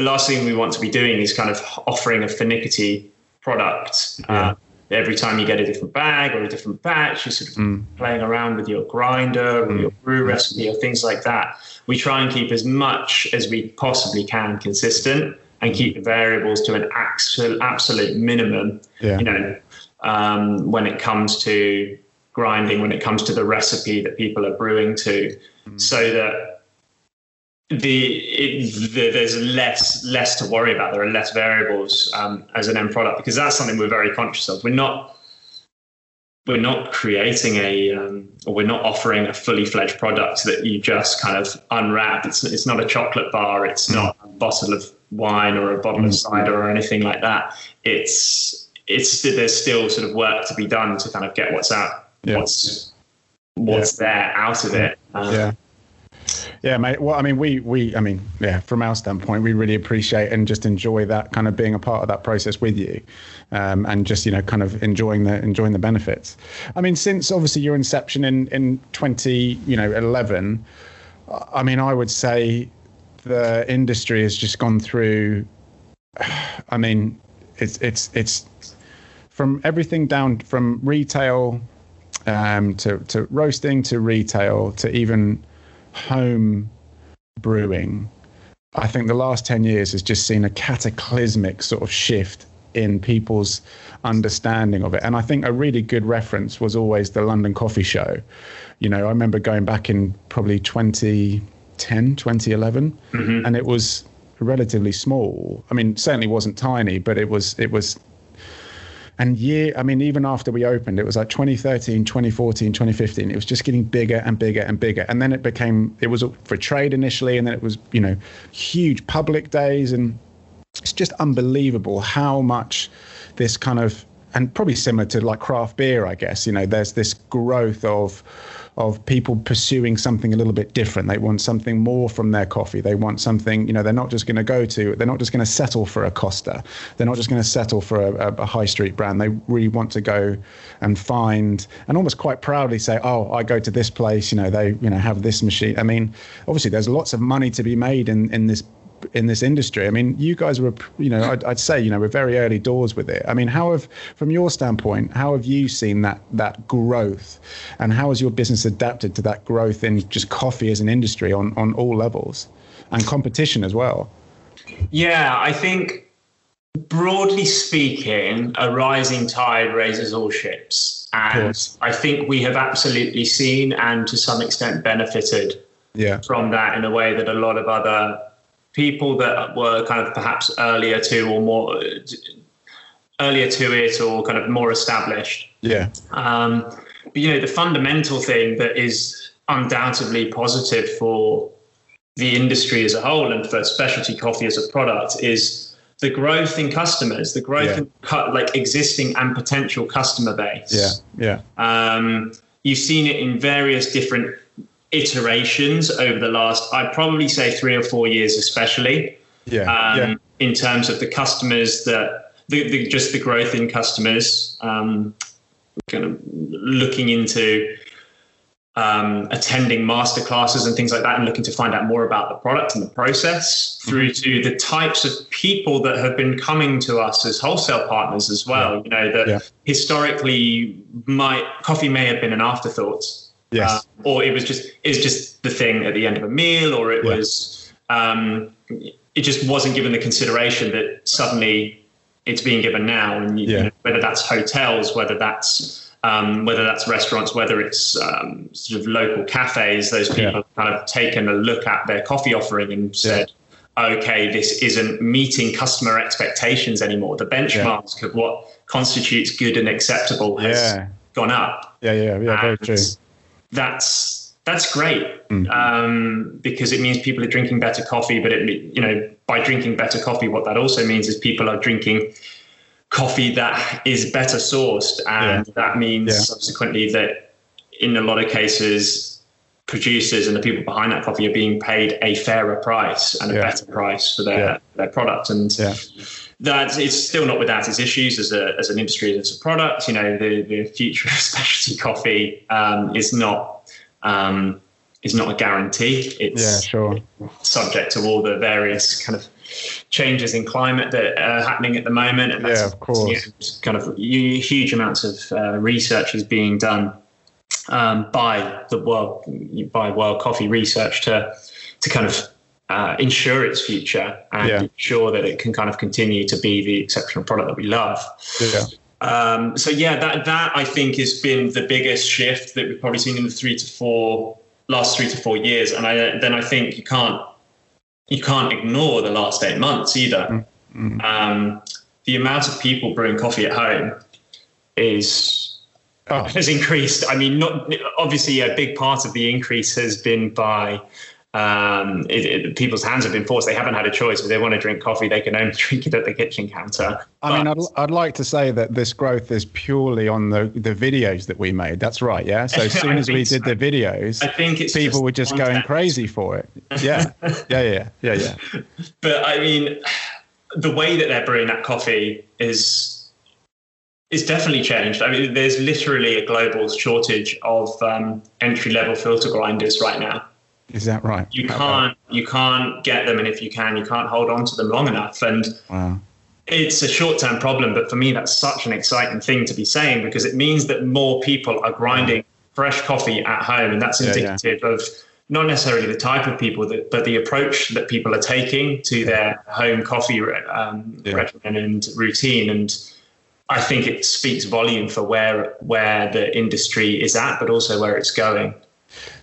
the last thing we want to be doing is kind of offering a finicky product. Yeah. Uh, every time you get a different bag or a different batch, you're sort of mm. playing around with your grinder or mm. your brew recipe or things like that. We try and keep as much as we possibly can consistent and keep the variables to an absolute, absolute minimum. Yeah. You know, um, when it comes to grinding, when it comes to the recipe that people are brewing to, mm. so that the, it, the, there's less less to worry about. There are less variables um, as an end product because that's something we're very conscious of. We're not we're not creating a um, or we're not offering a fully fledged product that you just kind of unwrap. It's it's not a chocolate bar. It's mm. not a bottle of wine or a bottle mm. of cider or anything like that. It's it's there's still sort of work to be done to kind of get what's out yeah. what's what's yeah. there out of it. Um, yeah. Yeah, mate. Well, I mean, we we I mean, yeah, from our standpoint, we really appreciate and just enjoy that kind of being a part of that process with you, um, and just you know, kind of enjoying the enjoying the benefits. I mean, since obviously your inception in in twenty you know eleven, I mean, I would say the industry has just gone through. I mean, it's it's it's from everything down from retail um, to to roasting to retail to even home brewing, I think the last 10 years has just seen a cataclysmic sort of shift in people's understanding of it. And I think a really good reference was always the London Coffee Show. You know, I remember going back in probably 2010, 2011, mm-hmm. and it was relatively small. I mean, certainly wasn't tiny, but it was it was and year, I mean, even after we opened, it was like 2013, 2014, 2015. It was just getting bigger and bigger and bigger. And then it became, it was for trade initially, and then it was, you know, huge public days. And it's just unbelievable how much this kind of, and probably similar to like craft beer, I guess, you know, there's this growth of, of people pursuing something a little bit different. They want something more from their coffee. They want something, you know, they're not just going to go to, they're not just going to settle for a Costa. They're not just going to settle for a, a, high street brand. They really want to go and find and almost quite proudly say, oh, I go to this place, you know, they, you know, have this machine. I mean, obviously there's lots of money to be made in, in this in this industry. I mean, you guys were, you know, I'd, I'd, say, you know, we're very early doors with it. I mean, how have, from your standpoint, how have you seen that that growth, and how has your business adapted to that growth in just coffee as an industry on on all levels, and competition as well? Yeah, I think broadly speaking, a rising tide raises all ships. And I think we have absolutely seen and to some extent benefited yeah. from that in a way that a lot of other people that were kind of perhaps earlier to or more earlier to it or kind of more established. Yeah. Um, but you know, the fundamental thing that is undoubtedly positive for the industry as a whole and for specialty coffee as a product is the growth in customers, the growth yeah. in cu- like existing and potential customer base. Yeah, yeah. Um, you've seen it in various different iterations over the last, I'd probably say three or four years, especially. Yeah. Um, yeah. In terms of the customers that, the, the, just the growth in customers, um, kind of looking into um, attending master classes and things like that and looking to find out more about the product and the process mm-hmm. through to the types of people that have been coming to us as wholesale partners as well. Yeah. You know, that yeah. historically might coffee may have been an afterthought Yes. Uh, or it was just is just the thing at the end of a meal, or it yeah. was um, it just wasn't given the consideration that suddenly it's being given now, and you, yeah. you know, whether that's hotels, whether that's um, whether that's restaurants, whether it's um, sort of local cafes, those people yeah. have kind of taken a look at their coffee offering and said, okay, this isn't meeting customer expectations anymore. The benchmark of what constitutes good and acceptable has gone up. Yeah, yeah, yeah, very true that's that's great mm-hmm. um, because it means people are drinking better coffee. But it, you know, by drinking better coffee, what that also means is people are drinking coffee that is better sourced, and yeah. that means yeah. subsequently that in a lot of cases, producers and the people behind that coffee are being paid a fairer price and a yeah. better price for their their product, and that it's still not without its issues as a as an industry as a product. You know, the the future of specialty coffee um, is not. Um, is not a guarantee. It's yeah, sure. subject to all the various kind of changes in climate that are happening at the moment. And that's, yeah, of course. kind of huge amounts of uh, research is being done um, by the world by World Coffee Research to to kind of uh, ensure its future and yeah. ensure that it can kind of continue to be the exceptional product that we love. Yeah. Um, so yeah, that that I think has been the biggest shift that we've probably seen in the three to four last three to four years, and I then I think you can't you can't ignore the last eight months either. Mm-hmm. Um, the amount of people brewing coffee at home is oh. has increased. I mean, not obviously a big part of the increase has been by um, it, it, people's hands have been forced. They haven't had a choice. If they want to drink coffee, they can only drink it at the kitchen counter. I but, mean, I'd, I'd like to say that this growth is purely on the, the videos that we made. That's right. Yeah. So as soon as we did the videos, I think people just were just content. going crazy for it. Yeah. yeah. Yeah. Yeah. Yeah. But I mean, the way that they're brewing that coffee is is definitely changed. I mean, there's literally a global shortage of um, entry level filter grinders right now. Is that right? You can't you can't get them, and if you can, you can't hold on to them long enough. And wow. it's a short term problem, but for me, that's such an exciting thing to be saying because it means that more people are grinding fresh coffee at home, and that's indicative yeah, yeah. of not necessarily the type of people, that, but the approach that people are taking to their home coffee um, regimen and routine. And I think it speaks volume for where where the industry is at, but also where it's going.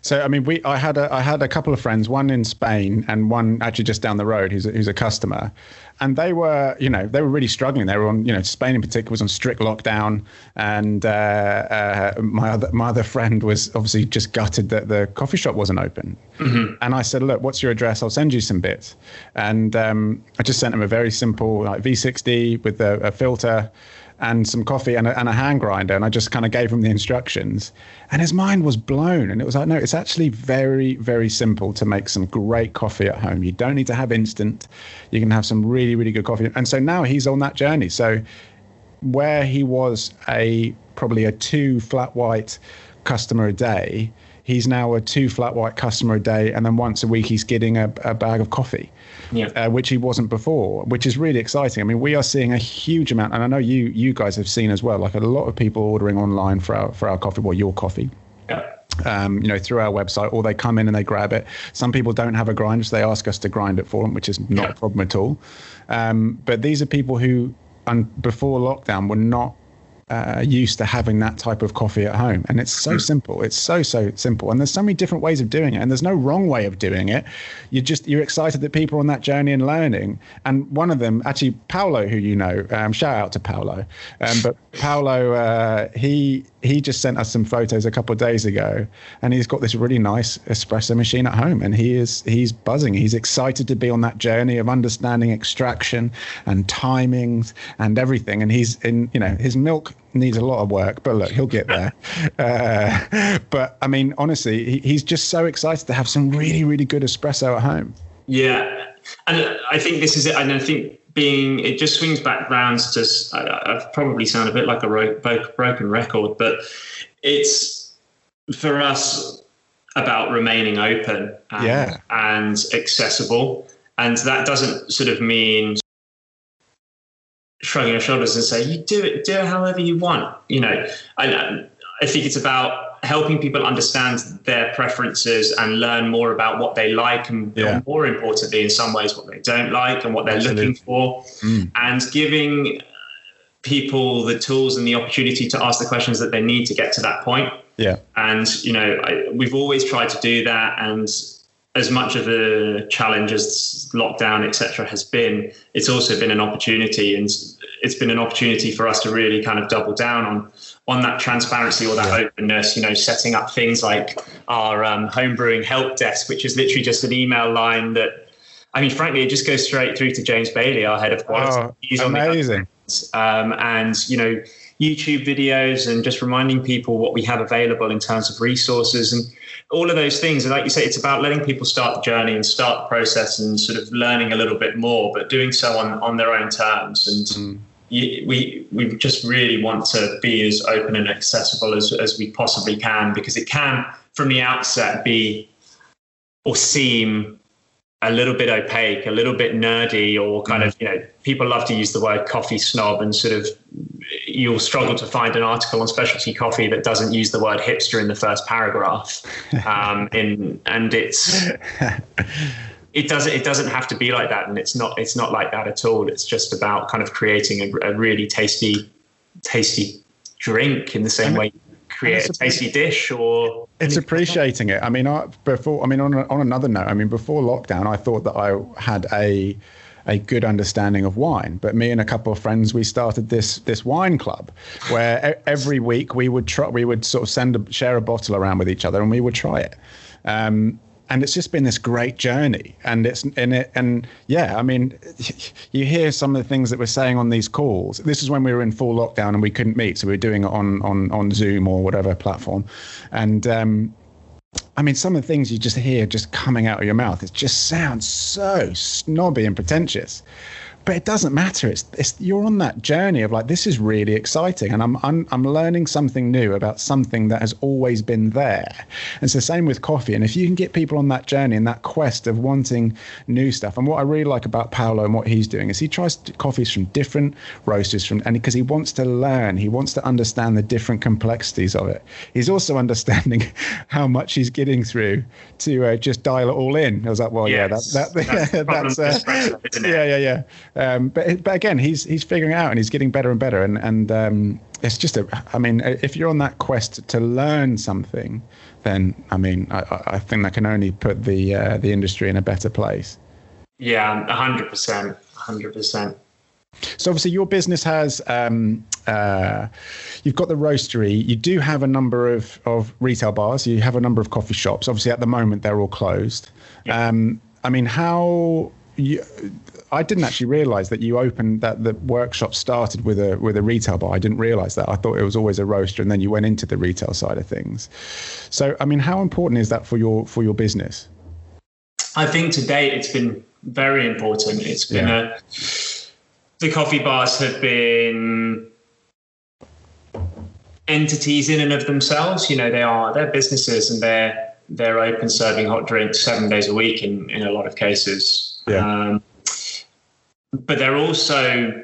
So I mean, we I had a I had a couple of friends, one in Spain and one actually just down the road, who's a, who's a customer, and they were you know they were really struggling. They were on you know Spain in particular was on strict lockdown, and uh, uh, my other my other friend was obviously just gutted that the coffee shop wasn't open. Mm-hmm. And I said, look, what's your address? I'll send you some bits. And um, I just sent him a very simple like V60 with a, a filter and some coffee and a, and a hand grinder. And I just kind of gave him the instructions. And his mind was blown. And it was like, no, it's actually very, very simple to make some great coffee at home. You don't need to have instant. You can have some really, really good coffee. And so now he's on that journey. So where he was a probably a two flat white customer a day, he's now a two flat white customer a day. And then once a week, he's getting a, a bag of coffee yeah. uh, which he wasn't before, which is really exciting. I mean, we are seeing a huge amount, and I know you you guys have seen as well, like a lot of people ordering online for our for our coffee, well, your coffee. Yeah. Um, you know, through our website, or they come in and they grab it. Some people don't have a grinder, so they ask us to grind it for them, which is not yeah. a problem at all. Um, but these are people who, and before lockdown, were not uh, used to having that type of coffee at home. And it's so hmm. simple. It's so, so simple. And there's so many different ways of doing it. And there's no wrong way of doing it. You're just, you're excited that people are on that journey and learning. And one of them, actually, Paolo, who you know, um, shout out to Paolo. Um, but Paolo, uh, he, he just sent us some photos a couple of days ago and he's got this really nice espresso machine at home and he is he's buzzing. He's excited to be on that journey of understanding extraction and timings and everything. And he's in you know his milk needs a lot of work but look he'll get there. Uh, but i mean honestly he, he's just so excited to have some really really good espresso at home. Yeah. And i think this is it. And i think being it just swings back rounds to I, I probably sound a bit like a ro- broken record, but it's for us about remaining open and, yeah. and accessible, and that doesn't sort of mean shrugging your shoulders and say you do it do it however you want you know I, um, I think it's about helping people understand their preferences and learn more about what they like and yeah. more importantly in some ways what they don't like and what they're Absolutely. looking for mm. and giving people the tools and the opportunity to ask the questions that they need to get to that point yeah and you know I, we've always tried to do that and as much of a challenge as lockdown etc has been it's also been an opportunity and it's been an opportunity for us to really kind of double down on on that transparency or that yeah. openness, you know, setting up things like our um, homebrewing help desk, which is literally just an email line that, I mean, frankly, it just goes straight through to James Bailey, our head of quality. Oh, He's amazing. um, and you know YouTube videos and just reminding people what we have available in terms of resources and all of those things. And like you say, it's about letting people start the journey and start the process and sort of learning a little bit more, but doing so on on their own terms and. Mm we we just really want to be as open and accessible as, as we possibly can because it can from the outset be or seem a little bit opaque, a little bit nerdy, or kind mm. of, you know, people love to use the word coffee snob and sort of you'll struggle to find an article on specialty coffee that doesn't use the word hipster in the first paragraph. Um, in, and it's, it doesn't it doesn't have to be like that and it's not it's not like that at all it's just about kind of creating a, a really tasty tasty drink in the same way create a tasty dish or it's appreciating it i mean I, before i mean on, on another note i mean before lockdown i thought that i had a a good understanding of wine. But me and a couple of friends, we started this this wine club, where every week we would try, we would sort of send a, share a bottle around with each other, and we would try it. Um, and it's just been this great journey. And it's in it and yeah i mean you hear some of the things that we're saying on these calls. This is when we were in full lockdown and we couldn't meet so we were doing it on on on zoom or whatever platform. And um I mean, some of the things you just hear just coming out of your mouth, it just sounds so snobby and pretentious but it doesn't matter. It's, it's you're on that journey of like this is really exciting, and I'm, I'm I'm learning something new about something that has always been there. And it's the same with coffee. And if you can get people on that journey and that quest of wanting new stuff, and what I really like about Paolo and what he's doing is he tries coffees from different roasters from, and because he wants to learn, he wants to understand the different complexities of it. He's also understanding how much he's getting through to uh, just dial it all in. I was like, well, yes, yeah, that, that that's, that's uh, yeah, yeah, yeah. Um, but but again, he's he's figuring it out and he's getting better and better. And and um, it's just a. I mean, if you're on that quest to learn something, then I mean, I, I think that can only put the uh, the industry in a better place. Yeah, hundred percent, hundred percent. So obviously, your business has um, uh, you've got the roastery. You do have a number of of retail bars. You have a number of coffee shops. Obviously, at the moment, they're all closed. Yeah. Um, I mean, how you, I didn't actually realize that you opened that the workshop started with a with a retail bar. I didn't realize that. I thought it was always a roaster, and then you went into the retail side of things. So, I mean, how important is that for your for your business? I think to date it's been very important. It's been yeah. a, the coffee bars have been entities in and of themselves. You know, they are they're businesses and they're they're open serving hot drinks seven days a week in in a lot of cases. Yeah. Um, but they're also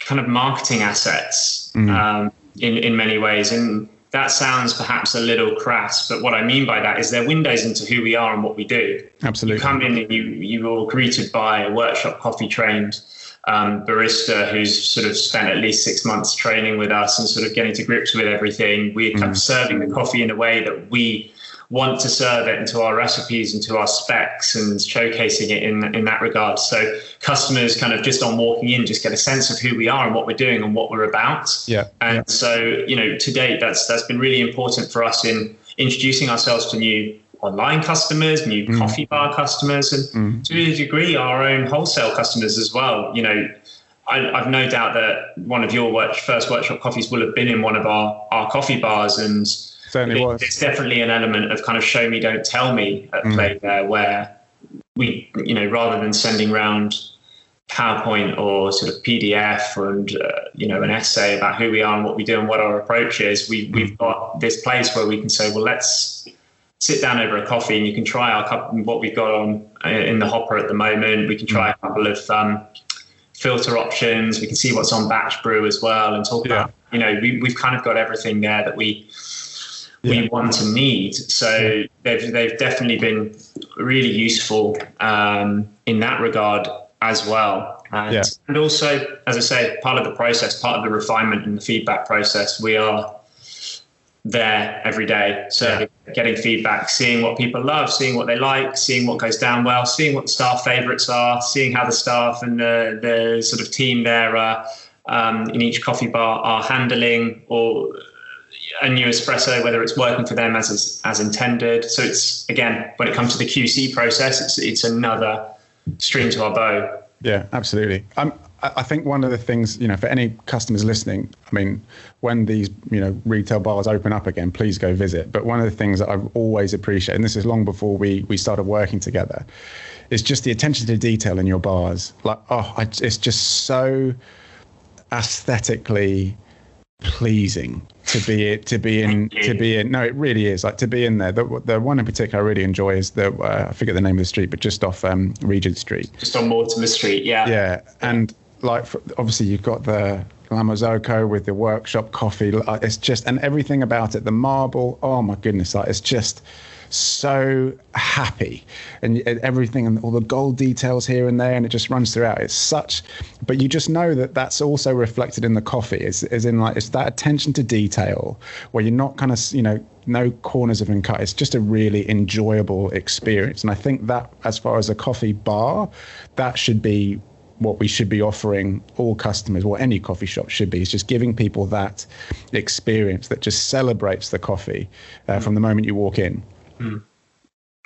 kind of marketing assets mm. um, in in many ways. And that sounds perhaps a little crass, but what I mean by that is they're windows into who we are and what we do. Absolutely. You come in and you you are greeted by a workshop coffee trained um, barista who's sort of spent at least six months training with us and sort of getting to grips with everything. We're kind mm. of serving the coffee in a way that we want to serve it into our recipes, into our specs, and showcasing it in in that regard. So customers kind of just on walking in just get a sense of who we are and what we're doing and what we're about. Yeah. And yeah. so you know, to date, that's that's been really important for us in introducing ourselves to new online customers, new mm. coffee bar customers, and mm. to a degree, our own wholesale customers as well. You know. I, have no doubt that one of your work, first workshop coffees will have been in one of our, our coffee bars, and certainly it, was. It's definitely an element of kind of show me, don't tell me at mm. play there, where we, you know, rather than sending round PowerPoint or sort of PDF and uh, you know an essay about who we are and what we do and what our approach is, we, we've mm. got this place where we can say, well, let's sit down over a coffee and you can try our couple, what we've got on uh, in the hopper at the moment. We can try a couple of um, filter options. We can see what's on batch brew as well and talk yeah. about, you know, we, we've kind of got everything there that we yeah. we want and need. So they've they've definitely been really useful um, in that regard as well. And, yeah. and also, as I say, part of the process, part of the refinement and the feedback process, we are there every day. So yeah. getting feedback, seeing what people love, seeing what they like, seeing what goes down well, seeing what the staff favorites are, seeing how the staff and the, the sort of team there are um, in each coffee bar are handling or a new espresso, whether it's working for them as as intended. So it's again, when it comes to the QC process, it's it's another string to our bow. Yeah, absolutely. Um, I think one of the things, you know, for any customers listening, I mean, when these, you know, retail bars open up again, please go visit. But one of the things that I've always appreciated, and this is long before we we started working together, is just the attention to detail in your bars. Like, oh, I, it's just so aesthetically pleasing to be it to be in to be in no it really is like to be in there. The, the one in particular i really enjoy is the uh, i forget the name of the street but just off um, regent street. Just on mortimer street yeah. Yeah and like for, obviously you've got the La Marzocco with the workshop coffee it's just and everything about it the marble oh my goodness like it's just so happy. And everything and all the gold details here and there and it just runs throughout. It's such but you just know that that's also reflected in the coffee is, is in like it's that attention to detail where you're not kind of you know no corners have been cut. It's just a really enjoyable experience. And i think that as far as a coffee bar that should be what we should be offering all customers, what any coffee shop should be, is just giving people that experience that just celebrates the coffee uh, from the moment you walk in. Mm.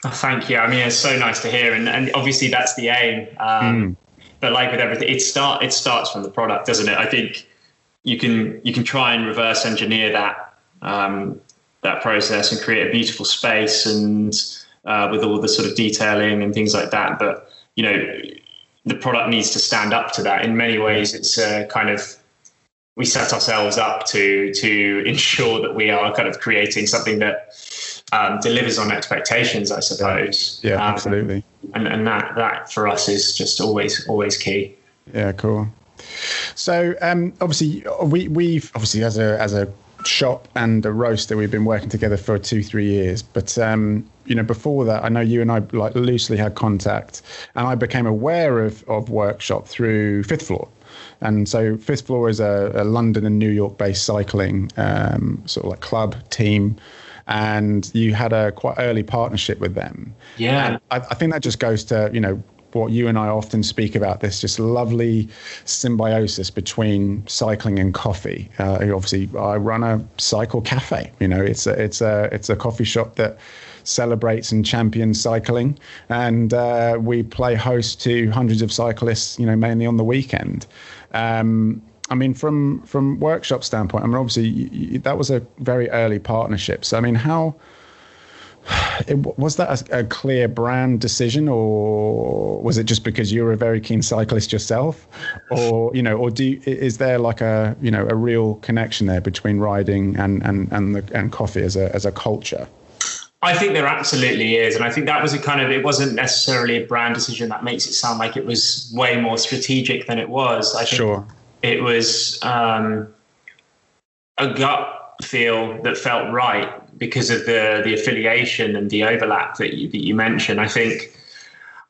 Oh, thank you. I mean, it's so nice to hear, and, and obviously that's the aim. Um, mm. But like with everything, it start it starts from the product, doesn't it? I think you can you can try and reverse engineer that um, that process and create a beautiful space and uh, with all the sort of detailing and things like that. But you know, the product needs to stand up to that. In many ways, it's a kind of we set ourselves up to to ensure that we are kind of creating something that um, delivers on expectations, I suppose. Yeah, um, absolutely. And and that that for us is just always always key. Yeah, cool. So um, obviously we we've obviously as a as a shop and a roaster we've been working together for two three years but um, you know before that i know you and i like loosely had contact and i became aware of of workshop through fifth floor and so fifth floor is a, a london and new york based cycling um, sort of like club team and you had a quite early partnership with them. Yeah, I, I, think that just goes to you know what you and I often speak about this just lovely symbiosis between cycling and coffee. Uh, obviously, I run a cycle cafe. You know, it's a it's a it's a coffee shop that celebrates and champions cycling, and uh, we play host to hundreds of cyclists. You know, mainly on the weekend. Um, I mean, from from workshop standpoint, I mean, obviously you, you, that was a very early partnership. So, I mean, how it, was that a, a, clear brand decision, or was it just because you're a very keen cyclist yourself, or you know, or do you, is there like a you know a real connection there between riding and and and the, and coffee as a as a culture? I think there absolutely is. And I think that was a kind of, it wasn't necessarily a brand decision that makes it sound like it was way more strategic than it was. I think sure it was um, a gut feel that felt right because of the the affiliation and the overlap that you, that you mentioned. I think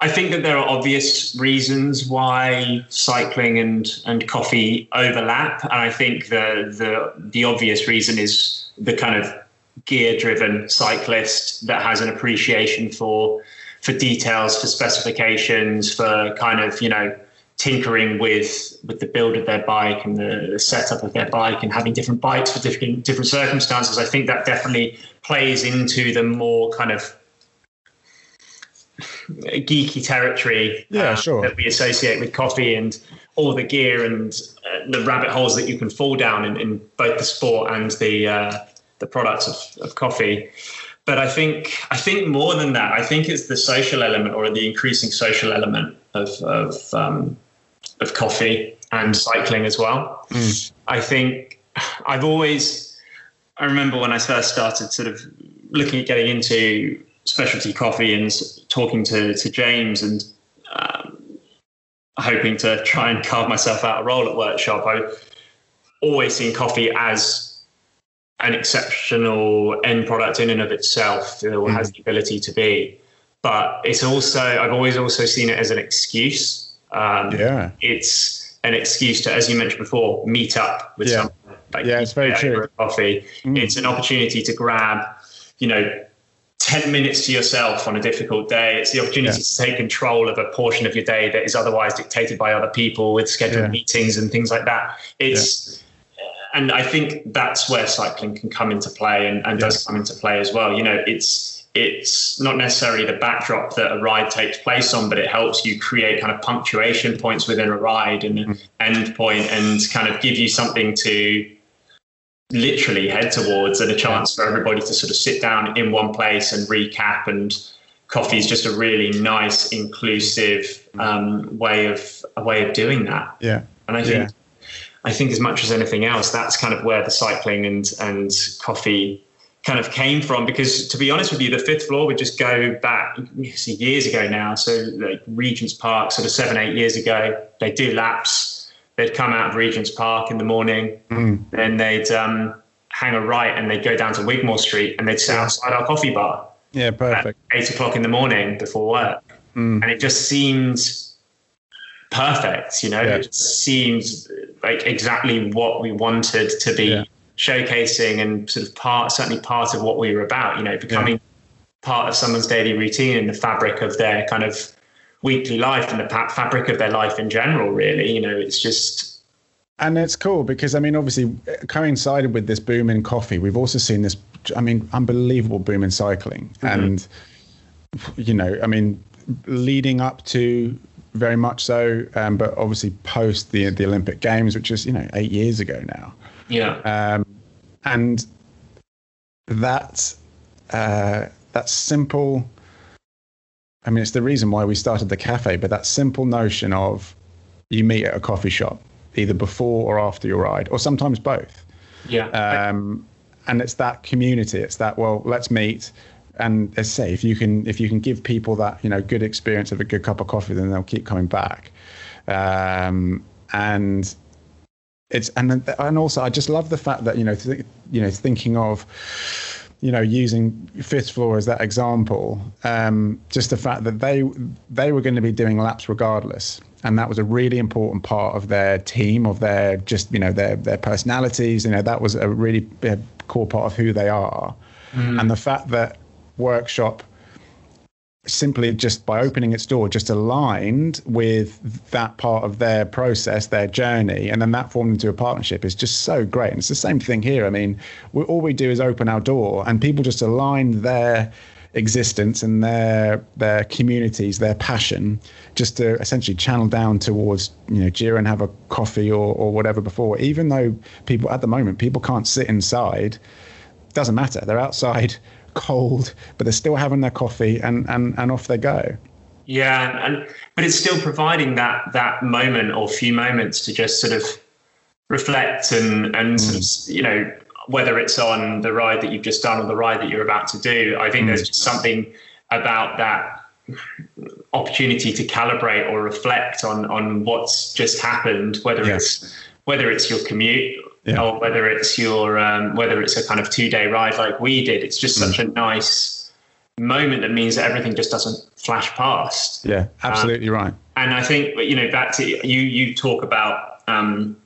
I think that there are obvious reasons why cycling and and coffee overlap, and I think the the the obvious reason is the kind of gear driven cyclist that has an appreciation for for details, for specifications, for kind of you know tinkering with with the build of their bike and the, setup of their bike and having different bikes for different different circumstances. I think that definitely plays into the more kind of geeky territory yeah, uh, sure. that we associate with coffee and all the gear and uh, the rabbit holes that you can fall down in, in both the sport and the uh, the products of, of coffee. But I think I think more than that, I think it's the social element or the increasing social element of, of um, of coffee and cycling as well. Mm. I think I've always, I remember when I first started sort of looking at getting into specialty coffee and talking to, to James and um, hoping to try and carve myself out a role at Workshop. I always seen coffee as an exceptional end product in and of itself or mm. has the ability to be. But it's also, I've always also seen it as an excuse um, yeah. It's an excuse to, as you mentioned before, meet up with yeah. someone. Like yeah, it's very true. Coffee. Mm. It's an opportunity to grab, you know, 10 minutes to yourself on a difficult day. It's the opportunity yeah. to take control of a portion of your day that is otherwise dictated by other people with scheduled yeah. meetings and things like that. It's. And I think that's where cycling can come into play and, and does come into play as well. You know, it's, it's not necessarily the backdrop that a ride takes place on, but it helps you create kind of punctuation points within a ride and an mm. end point and kind of give you something to literally head towards and a chance for everybody to sort of sit down in one place and recap and coffee is just a really nice inclusive um, way of a way of doing that yeah and i think yeah. I think as much as anything else that's kind of where the cycling and and coffee kind of came from because to be honest with you the fifth floor would just go back years ago now so like regent's park sort of seven eight years ago they do laps they'd come out of Regent's Park in the morning, mm. then they'd um, hang a right and they'd go down to Wigmore Street and they'd sit outside our coffee bar. Yeah, perfect. eight o'clock in the morning before work. Mm. And it just seemed perfect, you know, yeah. it seemed like exactly what we wanted to be yeah. showcasing and sort of part, certainly part of what we were about, you know, becoming yeah. part of someone's daily routine and the fabric of their kind of weekly life and the fabric of their life in general. Really, you know, it's just. And it's cool because I mean, obviously, coincided with this boom in coffee, we've also seen this. I mean, unbelievable boom in cycling, mm-hmm. and you know, I mean, leading up to very much so, um, but obviously post the the Olympic Games, which is you know eight years ago now. Yeah. Um, and that uh, that simple I mean, it's the reason why we started the cafe, but that simple notion of you meet at a coffee shop either before or after your ride, or sometimes both. Yeah. Um, and it's that community. It's that well, let's meet. And as say, if you can if you can give people that you know good experience of a good cup of coffee, then they'll keep coming back. Um, and it's and and also I just love the fact that you know th- you know thinking of you know, using fifth floor as that example, um, just the fact that they they were going to be doing laps regardless, and that was a really important part of their team, of their just you know their their personalities. You know, that was a really big core part of who they are, mm. and the fact that workshop simply just by opening its door just aligned with that part of their process their journey and then that formed into a partnership is just so great. And it's the same thing here. I mean we, all we do is open our door and people just align their existence and their their communities their passion just to essentially channel down towards you know Giro and have a coffee or or whatever before. Even though people at the moment people can't sit inside doesn't matter. They're outside cold, but they're still having their coffee and, and, and off they go. Yeah, and but it's still providing that that moment or few moments to just sort of reflect and and mm. sort of you know whether it's on the ride that you've just done or the ride that you're about to do. I think mm. there's just something about that opportunity to calibrate or reflect on on what's just happened, whether yes. it's whether it's your commute yeah. or whether it's your um, whether it's a kind of two day ride like we did. It's just such mm. a nice moment that means that everything just doesn't flash past. Yeah, absolutely um, right. And I think you know back to you you talk about um,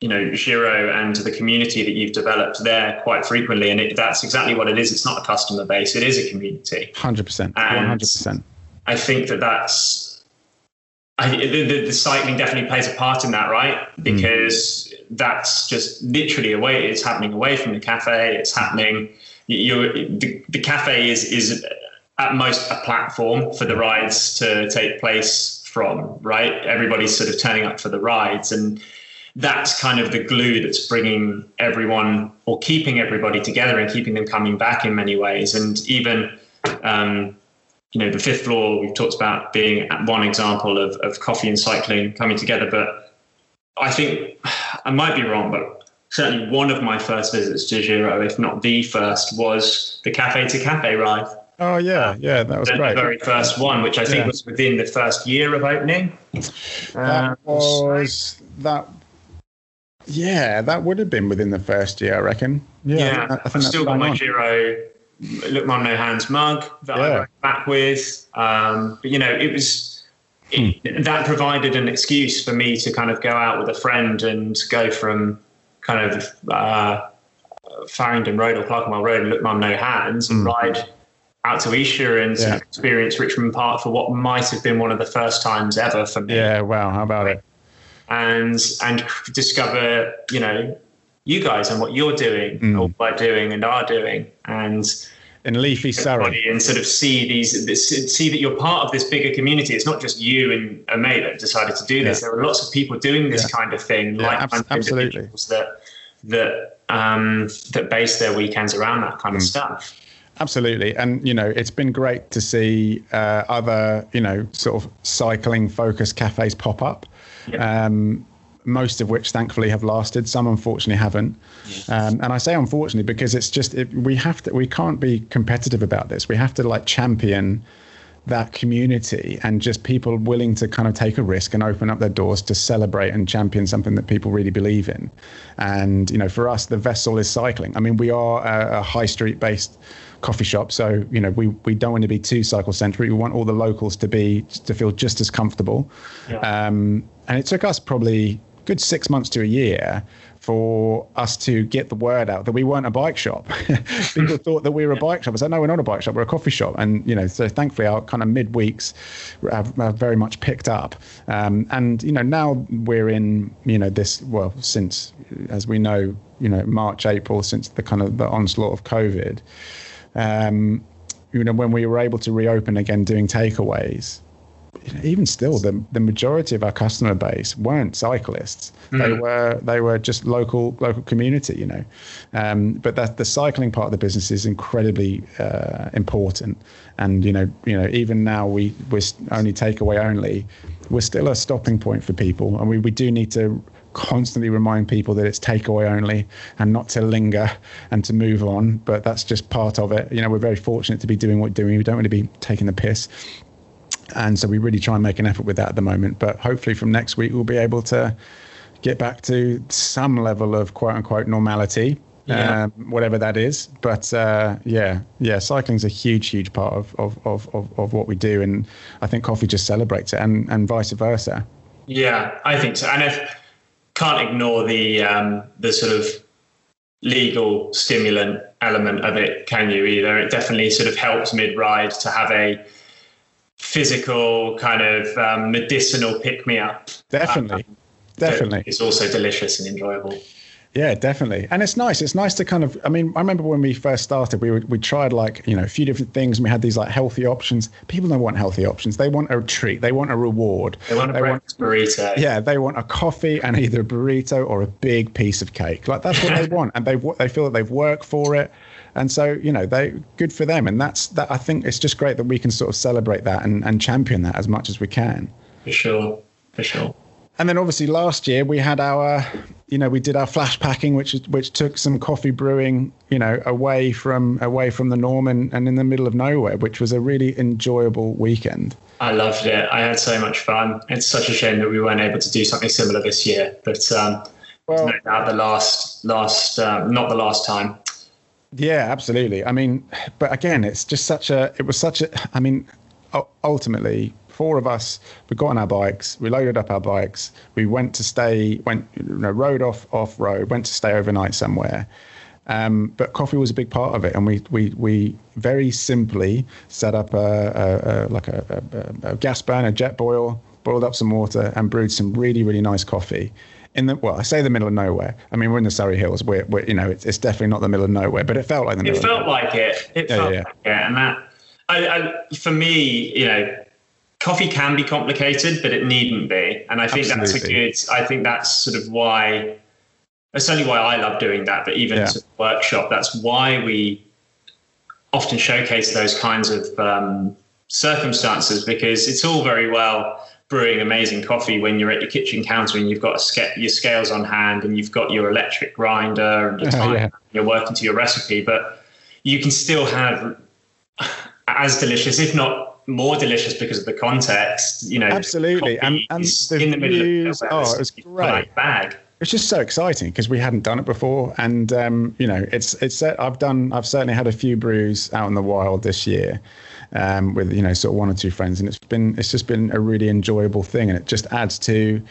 you know Giro and the community that you've developed there quite frequently, and it, that's exactly what it is. It's not a customer base; it is a community. Hundred percent, one hundred percent. I think that that's I, the, the, the, cycling definitely plays a part in that, right? Mm. Because. That's just literally away. It's happening away from the cafe. It's happening. You, the, the cafe is is at most a platform for the rides to take place from, right? Everybody's sort of turning up for the rides, and that's kind of the glue that's bringing everyone or keeping everybody together and keeping them coming back in many ways. And even um, you know, the fifth floor we've talked about being one example of, of coffee and cycling coming together. But I think I might be wrong, but certainly one of my first visits to Giro, if not the first, was the cafe to cafe ride. Oh yeah, yeah, that was the, great. The very first one, which I think yeah. was within the first year of opening. That uh, was that. Yeah, that would have been within the first year, I reckon. Yeah, yeah I, I think I've still got my Giro Look Mum No Hands mug that yeah. I went back with. Um, but you know, it was it, hmm. that provided an excuse for me to kind of go out with a friend and go from kind of uh, Farringdon Road or Clerkenwell Road and Look Mum No Hands and hmm. ride out to Esher and yeah. experience Richmond Park for what might have been one of the first times ever for me. Yeah, wow, how about it? And and discover, you know, you guys and what you're doing mm. or by doing and are doing. And in leafy Surrey and sort of see these see that you're part of this bigger community. It's not just you and a mate that decided to do this. Yeah. There are lots of people doing this yeah. kind of thing, yeah, like ab- absolutely that that um, that base their weekends around that kind of mm. stuff. Absolutely, and you know it's been great to see uh, other you know sort of cycling focused cafes pop up. Um, most of which thankfully have lasted. Some unfortunately haven't. Um, and I say unfortunately because it's just it, we have to we can't be competitive about this. We have to like champion that community and just people willing to kind of take a risk and open up their doors to celebrate and champion something that people really believe in. And you know, for us, the vessel is cycling. I mean, we are a, a high street based coffee shop. So you know, we we don't want to be too cycle centric. We want all the locals to be to feel just as comfortable. Yeah. Um, and it took us probably good six months to a year for us to get the word out that we weren't a bike shop. People thought that we were a bike shop. I said, no, we're not a bike shop. We're a coffee shop. And, you know, so thankfully our kind of mid weeks have, have, very much picked up. Um, and, you know, now we're in, you know, this, well, since, as we know, you know, March, April, since the kind of the onslaught of COVID, um, you know, when we were able to reopen again doing takeaways, even still, the the majority of our customer base weren't cyclists. Mm. They were they were just local local community, you know. Um, but that the cycling part of the business is incredibly uh, important. And you know, you know, even now we we're only takeaway only. We're still a stopping point for people, and we, we do need to constantly remind people that it's takeaway only and not to linger and to move on. But that's just part of it. You know, we're very fortunate to be doing what we're doing. We don't want really to be taking the piss. And so we really try and make an effort with that at the moment. But hopefully from next week, we'll be able to get back to some level of quote unquote normality. Yeah. Um, whatever that is. But uh, yeah, yeah, cycling's a huge, huge part of, of, of, of, of what we do. And I think coffee just celebrates it and, and vice versa. Yeah, I think so. And if can't ignore the um, the sort of legal stimulant element of it, can you? Either it definitely sort of helps mid ride to have a physical kind of um, medicinal pick me up. Definitely, um, definitely. It's also delicious and enjoyable. Yeah, definitely. And it's nice. It's nice to kind of, I mean, I remember when we first started, we, we tried like, you know, a few different things and we had these like healthy options. People don't want healthy options. They want a treat. They want a reward. They want a they want, burrito. Yeah, they want a coffee and either a burrito or a big piece of cake. Like that's what they want. And they they feel that they've worked for it. And so, you know, they good for them. And that's that. I think it's just great that we can sort of celebrate that and, and champion that as much as we can. For sure. For sure. And then obviously last year we had our, you know, we did our flash packing, which which took some coffee brewing, you know, away from away from the norm and, and in the middle of nowhere, which was a really enjoyable weekend. I loved it. I had so much fun. It's such a shame that we weren't able to do something similar this year, but um, well, no doubt the last last um, not the last time. Yeah, absolutely. I mean, but again, it's just such a. It was such a. I mean, ultimately, four of us, we got on our bikes, we loaded up our bikes, we went to stay, went, you know, rode off off road, went to stay overnight somewhere. Um, but coffee was a big part of it, and we we we very simply set up a, a, a like a, a, gas burner, Jetboil, boiled up some water, and brewed some really really nice coffee. In the well, I say the middle of nowhere. I mean, we're in the Surrey Hills. We're, we're you know, it's, it's definitely not the middle of nowhere, but it felt like the middle. It felt like it. It yeah, felt yeah. like it, and that. I, I, for me, you know, coffee can be complicated, but it needn't be. And I think Absolutely. that's a good. I think that's sort of why. That's only why I love doing that. But even yeah. a workshop, that's why we often showcase those kinds of um, circumstances because it's all very well brewing amazing coffee when you're at your kitchen counter and you've got sca- your scales on hand and you've got your electric grinder and your time, yeah. you're working to your recipe, but you can still have as delicious, if not more delicious because of the context. You know, absolutely, and and the in the views, middle of oh, it was great. Bag. It's just so exciting because we hadn't done it before, and um, you know, it's it's. I've done. I've certainly had a few brews out in the wild this year, um, with you know, sort of one or two friends, and it's been it's just been a really enjoyable thing, and it just adds to,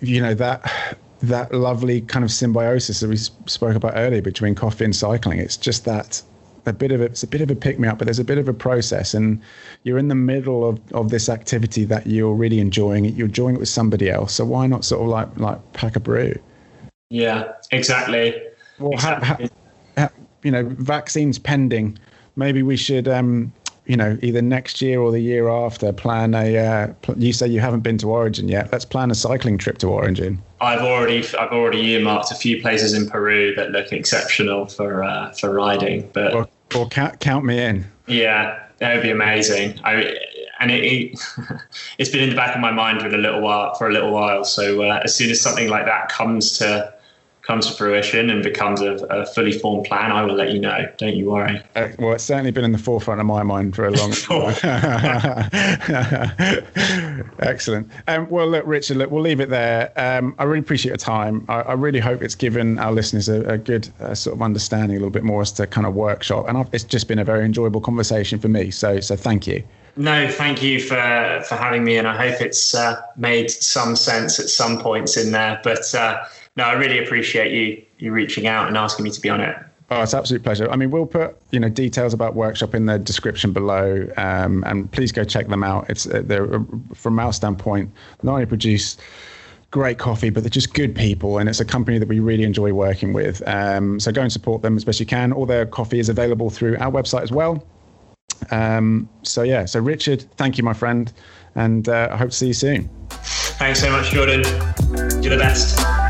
you know, that that lovely kind of symbiosis that we spoke about earlier between coffee and cycling. It's just that a bit of a, it's a bit of a pick me up, but there's a bit of a process, and you're in the middle of, of this activity that you're really enjoying it. You're enjoying it with somebody else, so why not sort of like like pack a brew? Yeah, exactly. Well, exactly. How, how, you know, vaccines pending, maybe we should, um, you know, either next year or the year after, plan a. Uh, pl- you say you haven't been to Origin yet. Let's plan a cycling trip to Origin. I've already I've already earmarked a few places in Peru that look exceptional for uh, for riding. But or, or count, count me in. Yeah, that would be amazing. I and it, it has been in the back of my mind for a little while for a little while. So uh, as soon as something like that comes to comes to fruition and becomes a, a, fully formed plan, I will let you know. Don't you worry. Uh, well, it's certainly been in the forefront of my mind for a long time. Excellent. Um, well, look, Richard, look, we'll leave it there. Um, I really appreciate your time. I, I, really hope it's given our listeners a, a good uh, sort of understanding a little bit more as to kind of workshop. And I've, it's just been a very enjoyable conversation for me. So, so thank you. No, thank you for for having me, and I hope it's uh, made some sense at some points in there. But uh, no, I really appreciate you you reaching out and asking me to be on it. Oh, it's absolute pleasure. I mean, we'll put you know details about workshop in the description below, um, and please go check them out. It's uh, they're uh, from our standpoint not only produce great coffee, but they're just good people, and it's a company that we really enjoy working with. Um, so go and support them as best you can. All their coffee is available through our website as well. Um, so yeah, so Richard, thank you, my friend, and uh, I hope to see you soon. Thanks so much, Jordan. You're the best.